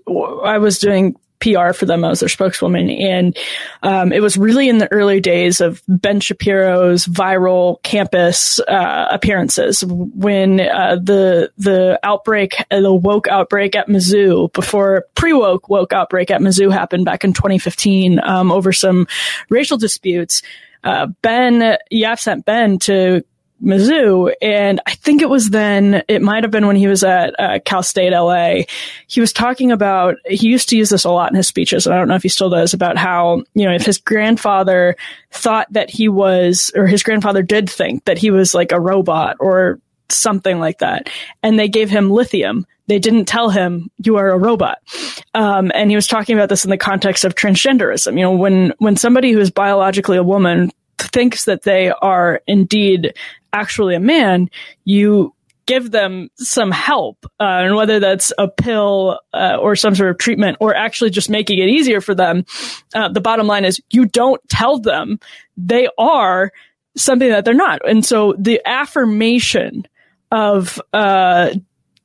I was doing PR for them. I was their spokeswoman. And um, it was really in the early days of Ben Shapiro's viral campus uh, appearances when uh, the the outbreak, uh, the woke outbreak at Mizzou, before pre woke woke outbreak at Mizzou happened back in 2015 um, over some racial disputes. Uh, ben YAF sent Ben to Mizzou. And I think it was then, it might have been when he was at uh, Cal State LA. He was talking about, he used to use this a lot in his speeches, and I don't know if he still does, about how, you know, if his grandfather thought that he was, or his grandfather did think that he was like a robot or something like that, and they gave him lithium. They didn't tell him you are a robot. Um, and he was talking about this in the context of transgenderism. You know, when, when somebody who is biologically a woman thinks that they are indeed actually a man, you give them some help, uh, and whether that's a pill uh, or some sort of treatment, or actually just making it easier for them. Uh, the bottom line is you don't tell them they are something that they're not, and so the affirmation of uh,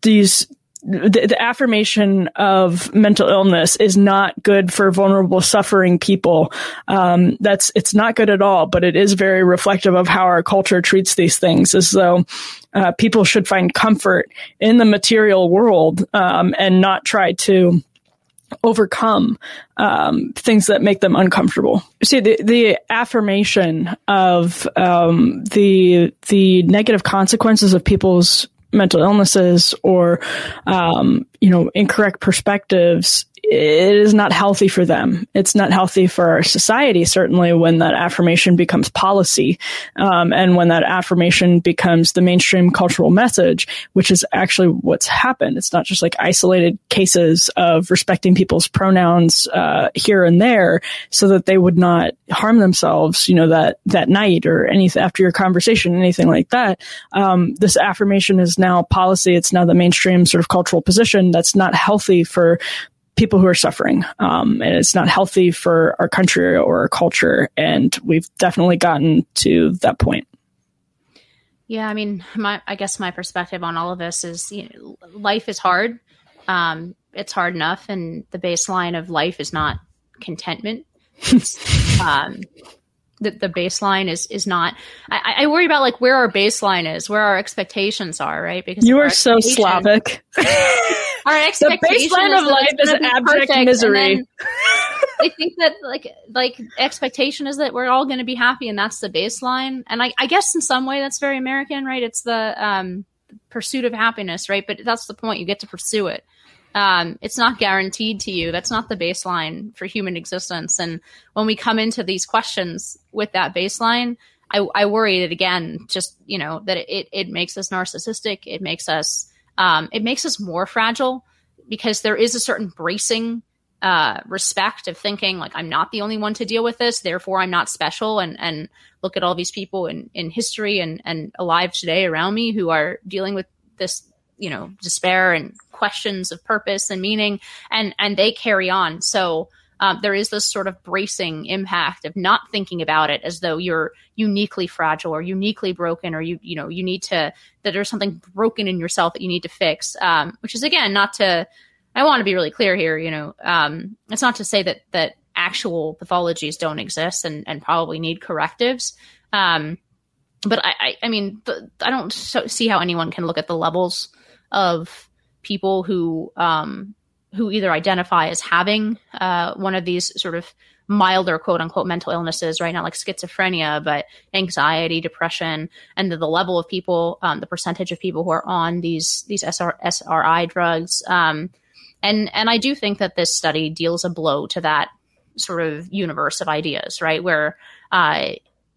these the, the, affirmation of mental illness is not good for vulnerable, suffering people. Um, that's it's not good at all, but it is very reflective of how our culture treats these things, as though uh, people should find comfort in the material world um, and not try to overcome um, things that make them uncomfortable. See, the, the affirmation of um, the the negative consequences of people's mental illnesses or um, you know incorrect perspectives it is not healthy for them. It's not healthy for our society, certainly when that affirmation becomes policy um, and when that affirmation becomes the mainstream cultural message, which is actually what's happened. It's not just like isolated cases of respecting people's pronouns uh, here and there so that they would not harm themselves, you know, that, that night or anything after your conversation, anything like that. Um, this affirmation is now policy. It's now the mainstream sort of cultural position that's not healthy for people who are suffering. Um, and it's not healthy for our country or our culture. And we've definitely gotten to that point. Yeah, I mean, my I guess my perspective on all of this is you know, life is hard. Um, it's hard enough, and the baseline of life is not contentment. um, the, the baseline is is not. I, I worry about like where our baseline is, where our expectations are, right? Because you are so Slavic. our expectation the baseline of life is abject misery. I think that like like expectation is that we're all going to be happy, and that's the baseline. And I, I guess in some way that's very American, right? It's the um pursuit of happiness, right? But that's the point. You get to pursue it. Um, it's not guaranteed to you. That's not the baseline for human existence. And when we come into these questions with that baseline, I, I worry that again, just you know, that it it makes us narcissistic. It makes us um, it makes us more fragile because there is a certain bracing uh, respect of thinking like I'm not the only one to deal with this, therefore I'm not special. And and look at all these people in in history and and alive today around me who are dealing with this you know despair and questions of purpose and meaning, and and they carry on. So um, there is this sort of bracing impact of not thinking about it as though you're uniquely fragile or uniquely broken or you you know you need to that there's something broken in yourself that you need to fix um, which is again not to i want to be really clear here you know um, it's not to say that that actual pathologies don't exist and and probably need correctives um, but I, I, I mean i don't so, see how anyone can look at the levels of people who um, who either identify as having uh, one of these sort of milder quote unquote mental illnesses right? Now like schizophrenia but anxiety depression and the, the level of people um, the percentage of people who are on these these SR, sri drugs. Um, and and i do think that this study deals a blow to that sort of universe of ideas right? Where uh,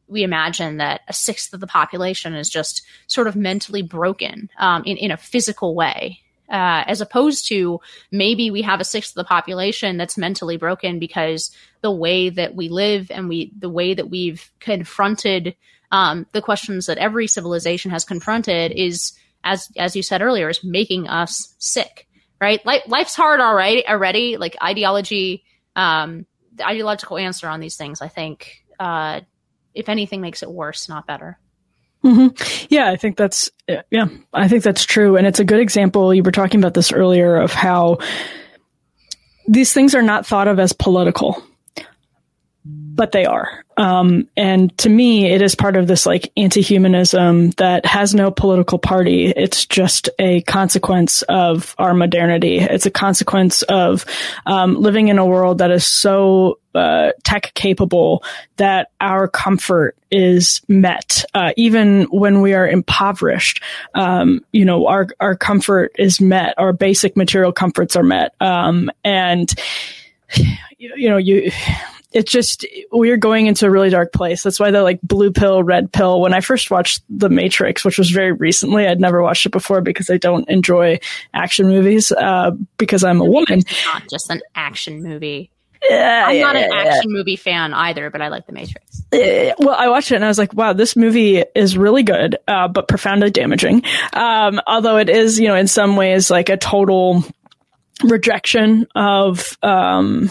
we imagine that a sixth of the population is just sort of mentally broken um, in, in a physical way uh, as opposed to maybe we have a sixth of the population that's mentally broken because the way that we live and we the way that we've confronted um, the questions that every civilization has confronted is as as you said earlier is making us sick right? Life, life's hard already already. Like ideology um, the ideological answer on these things i think uh, if anything makes it worse not better Mm-hmm. Yeah, I think that's yeah, I think that's true, and it's a good example. You were talking about this earlier of how these things are not thought of as political, but they are. Um, and to me, it is part of this like anti-humanism that has no political party. It's just a consequence of our modernity. It's a consequence of um, living in a world that is so uh, tech capable that our comfort is met, uh, even when we are impoverished. Um, you know, our our comfort is met. Our basic material comforts are met, um, and you know you it's just we're going into a really dark place. That's why the like blue pill, red pill. When I first watched The Matrix, which was very recently, I'd never watched it before because I don't enjoy action movies uh, because I'm a woman. It's not just an action movie. Yeah, I'm not an action yeah. movie fan either, but I like The Matrix. well, I watched it and I was like, wow, this movie is really good, uh, but profoundly damaging. Um, although it is, you know, in some ways like a total rejection of, um,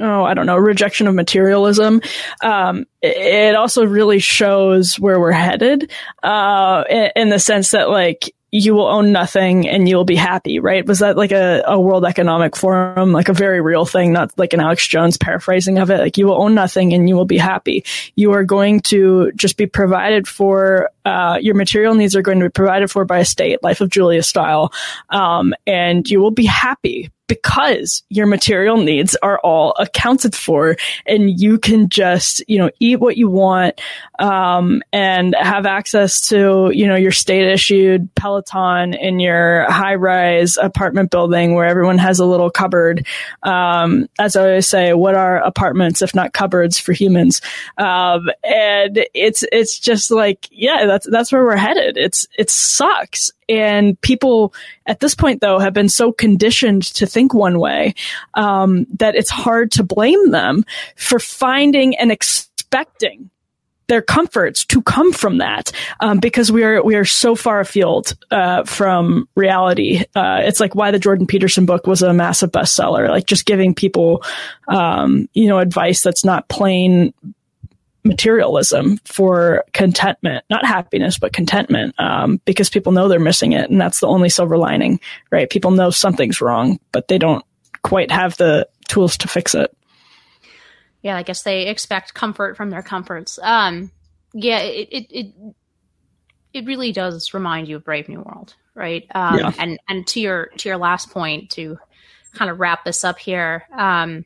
oh, I don't know, rejection of materialism. Um, it also really shows where we're headed, uh, in, the sense that like, you will own nothing and you'll be happy, right? Was that like a, a World Economic Forum, like a very real thing, not like an Alex Jones paraphrasing of it? Like you will own nothing and you will be happy. You are going to just be provided for, uh, your material needs are going to be provided for by a state, Life of Julia style. Um, and you will be happy because your material needs are all accounted for and you can just, you know, eat what you want, um, and have access to, you know, your state issued Peloton in your high rise apartment building where everyone has a little cupboard. Um, as I always say, what are apartments if not cupboards for humans? Um, and it's, it's just like, yeah, that's, that's where we're headed. It's, it sucks. And people at this point, though, have been so conditioned to think one way um, that it's hard to blame them for finding and expecting their comforts to come from that um, because we are we are so far afield uh, from reality. Uh, it's like why the Jordan Peterson book was a massive bestseller. Like just giving people, um, you know, advice that's not plain materialism for contentment, not happiness, but contentment, um, because people know they're missing it. And that's the only silver lining, right? People know something's wrong, but they don't quite have the tools to fix it. Yeah, I guess they expect comfort from their comforts. Um, yeah, it, it, it, it really does remind you of Brave New World, right? Um, yeah. and, and to your, to your last point to kind of wrap this up here, um,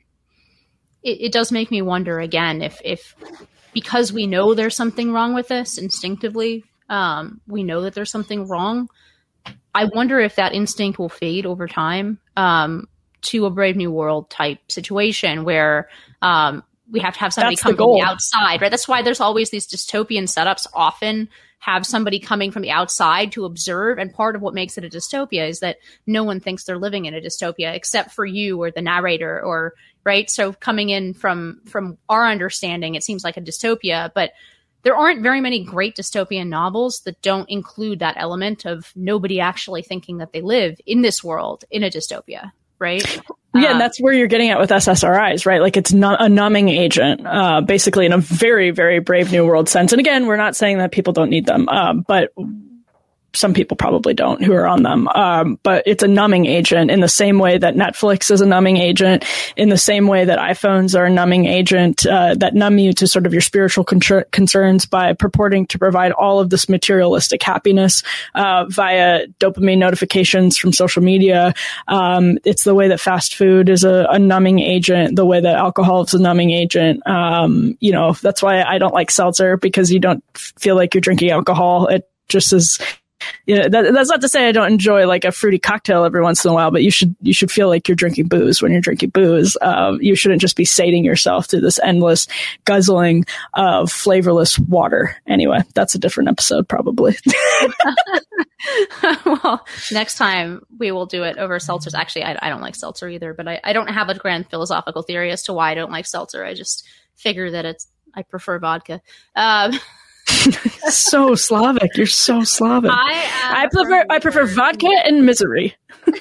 it, it does make me wonder again if, if because we know there's something wrong with this instinctively. Um, we know that there's something wrong. I wonder if that instinct will fade over time um, to a Brave New World type situation where um, we have to have somebody That's come from the outside, right? That's why there's always these dystopian setups. Often have somebody coming from the outside to observe, and part of what makes it a dystopia is that no one thinks they're living in a dystopia except for you or the narrator, or right. So coming in from from our understanding, it seems like a dystopia, but there aren't very many great dystopian novels that don't include that element of nobody actually thinking that they live in this world in a dystopia, right? Yeah, Um, and that's where you're getting at with SSRIs, right? Like it's not a numbing agent, uh, basically in a very, very brave new world sense. And again, we're not saying that people don't need them, um, but some people probably don't who are on them. Um, but it's a numbing agent in the same way that Netflix is a numbing agent, in the same way that iPhones are a numbing agent uh, that numb you to sort of your spiritual con- concerns by purporting to provide all of this materialistic happiness uh, via dopamine notifications from social media. Um, it's the way that fast food is a, a numbing agent, the way that alcohol is a numbing agent. Um, you know, that's why I don't like seltzer because you don't feel like you're drinking alcohol. It just is you know, that, that's not to say I don't enjoy like a fruity cocktail every once in a while, but you should you should feel like you're drinking booze when you're drinking booze. Um, you shouldn't just be sating yourself through this endless guzzling of flavorless water. Anyway, that's a different episode probably. well, next time we will do it over seltzers. Actually, I, I don't like seltzer either, but I, I don't have a grand philosophical theory as to why I don't like seltzer. I just figure that it's I prefer vodka. Um, so Slavic. You're so Slavic. I I prefer I prefer vodka and misery.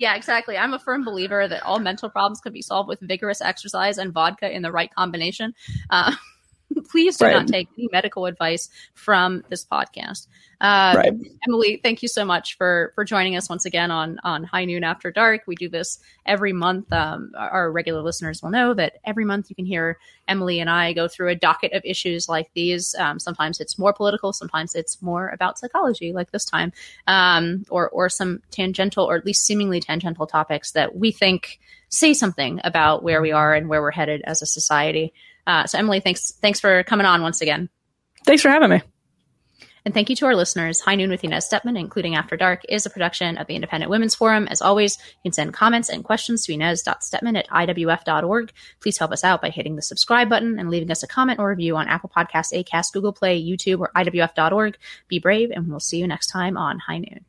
Yeah, exactly. I'm a firm believer that all mental problems can be solved with vigorous exercise and vodka in the right combination. Uh, please do Right. not take any medical advice from this podcast. Uh, Right. Emily, thank you so much for for joining us once again on on High Noon After Dark. We do this every month. Um, our our regular listeners will know that every month you can hear Emily and I go through a docket of issues like these. Um, sometimes it's more political, sometimes it's more about psychology, like this time, um, or or some tangential or at least seemingly tangential topics that we think say something about where we are and where we're headed as a society. Uh, so, Emily, thanks thanks for coming on once again. Thanks for having me. And thank you to our listeners. High Noon with Inez Stepman, including After Dark, is a production of the Independent Women's Forum. As always, you can send comments and questions to inez.stepman at iwf.org. Please help us out by hitting the subscribe button and leaving us a comment or review on Apple Podcasts, Acast, Google Play, YouTube, or iwf.org. Be brave, and we'll see you next time on High Noon.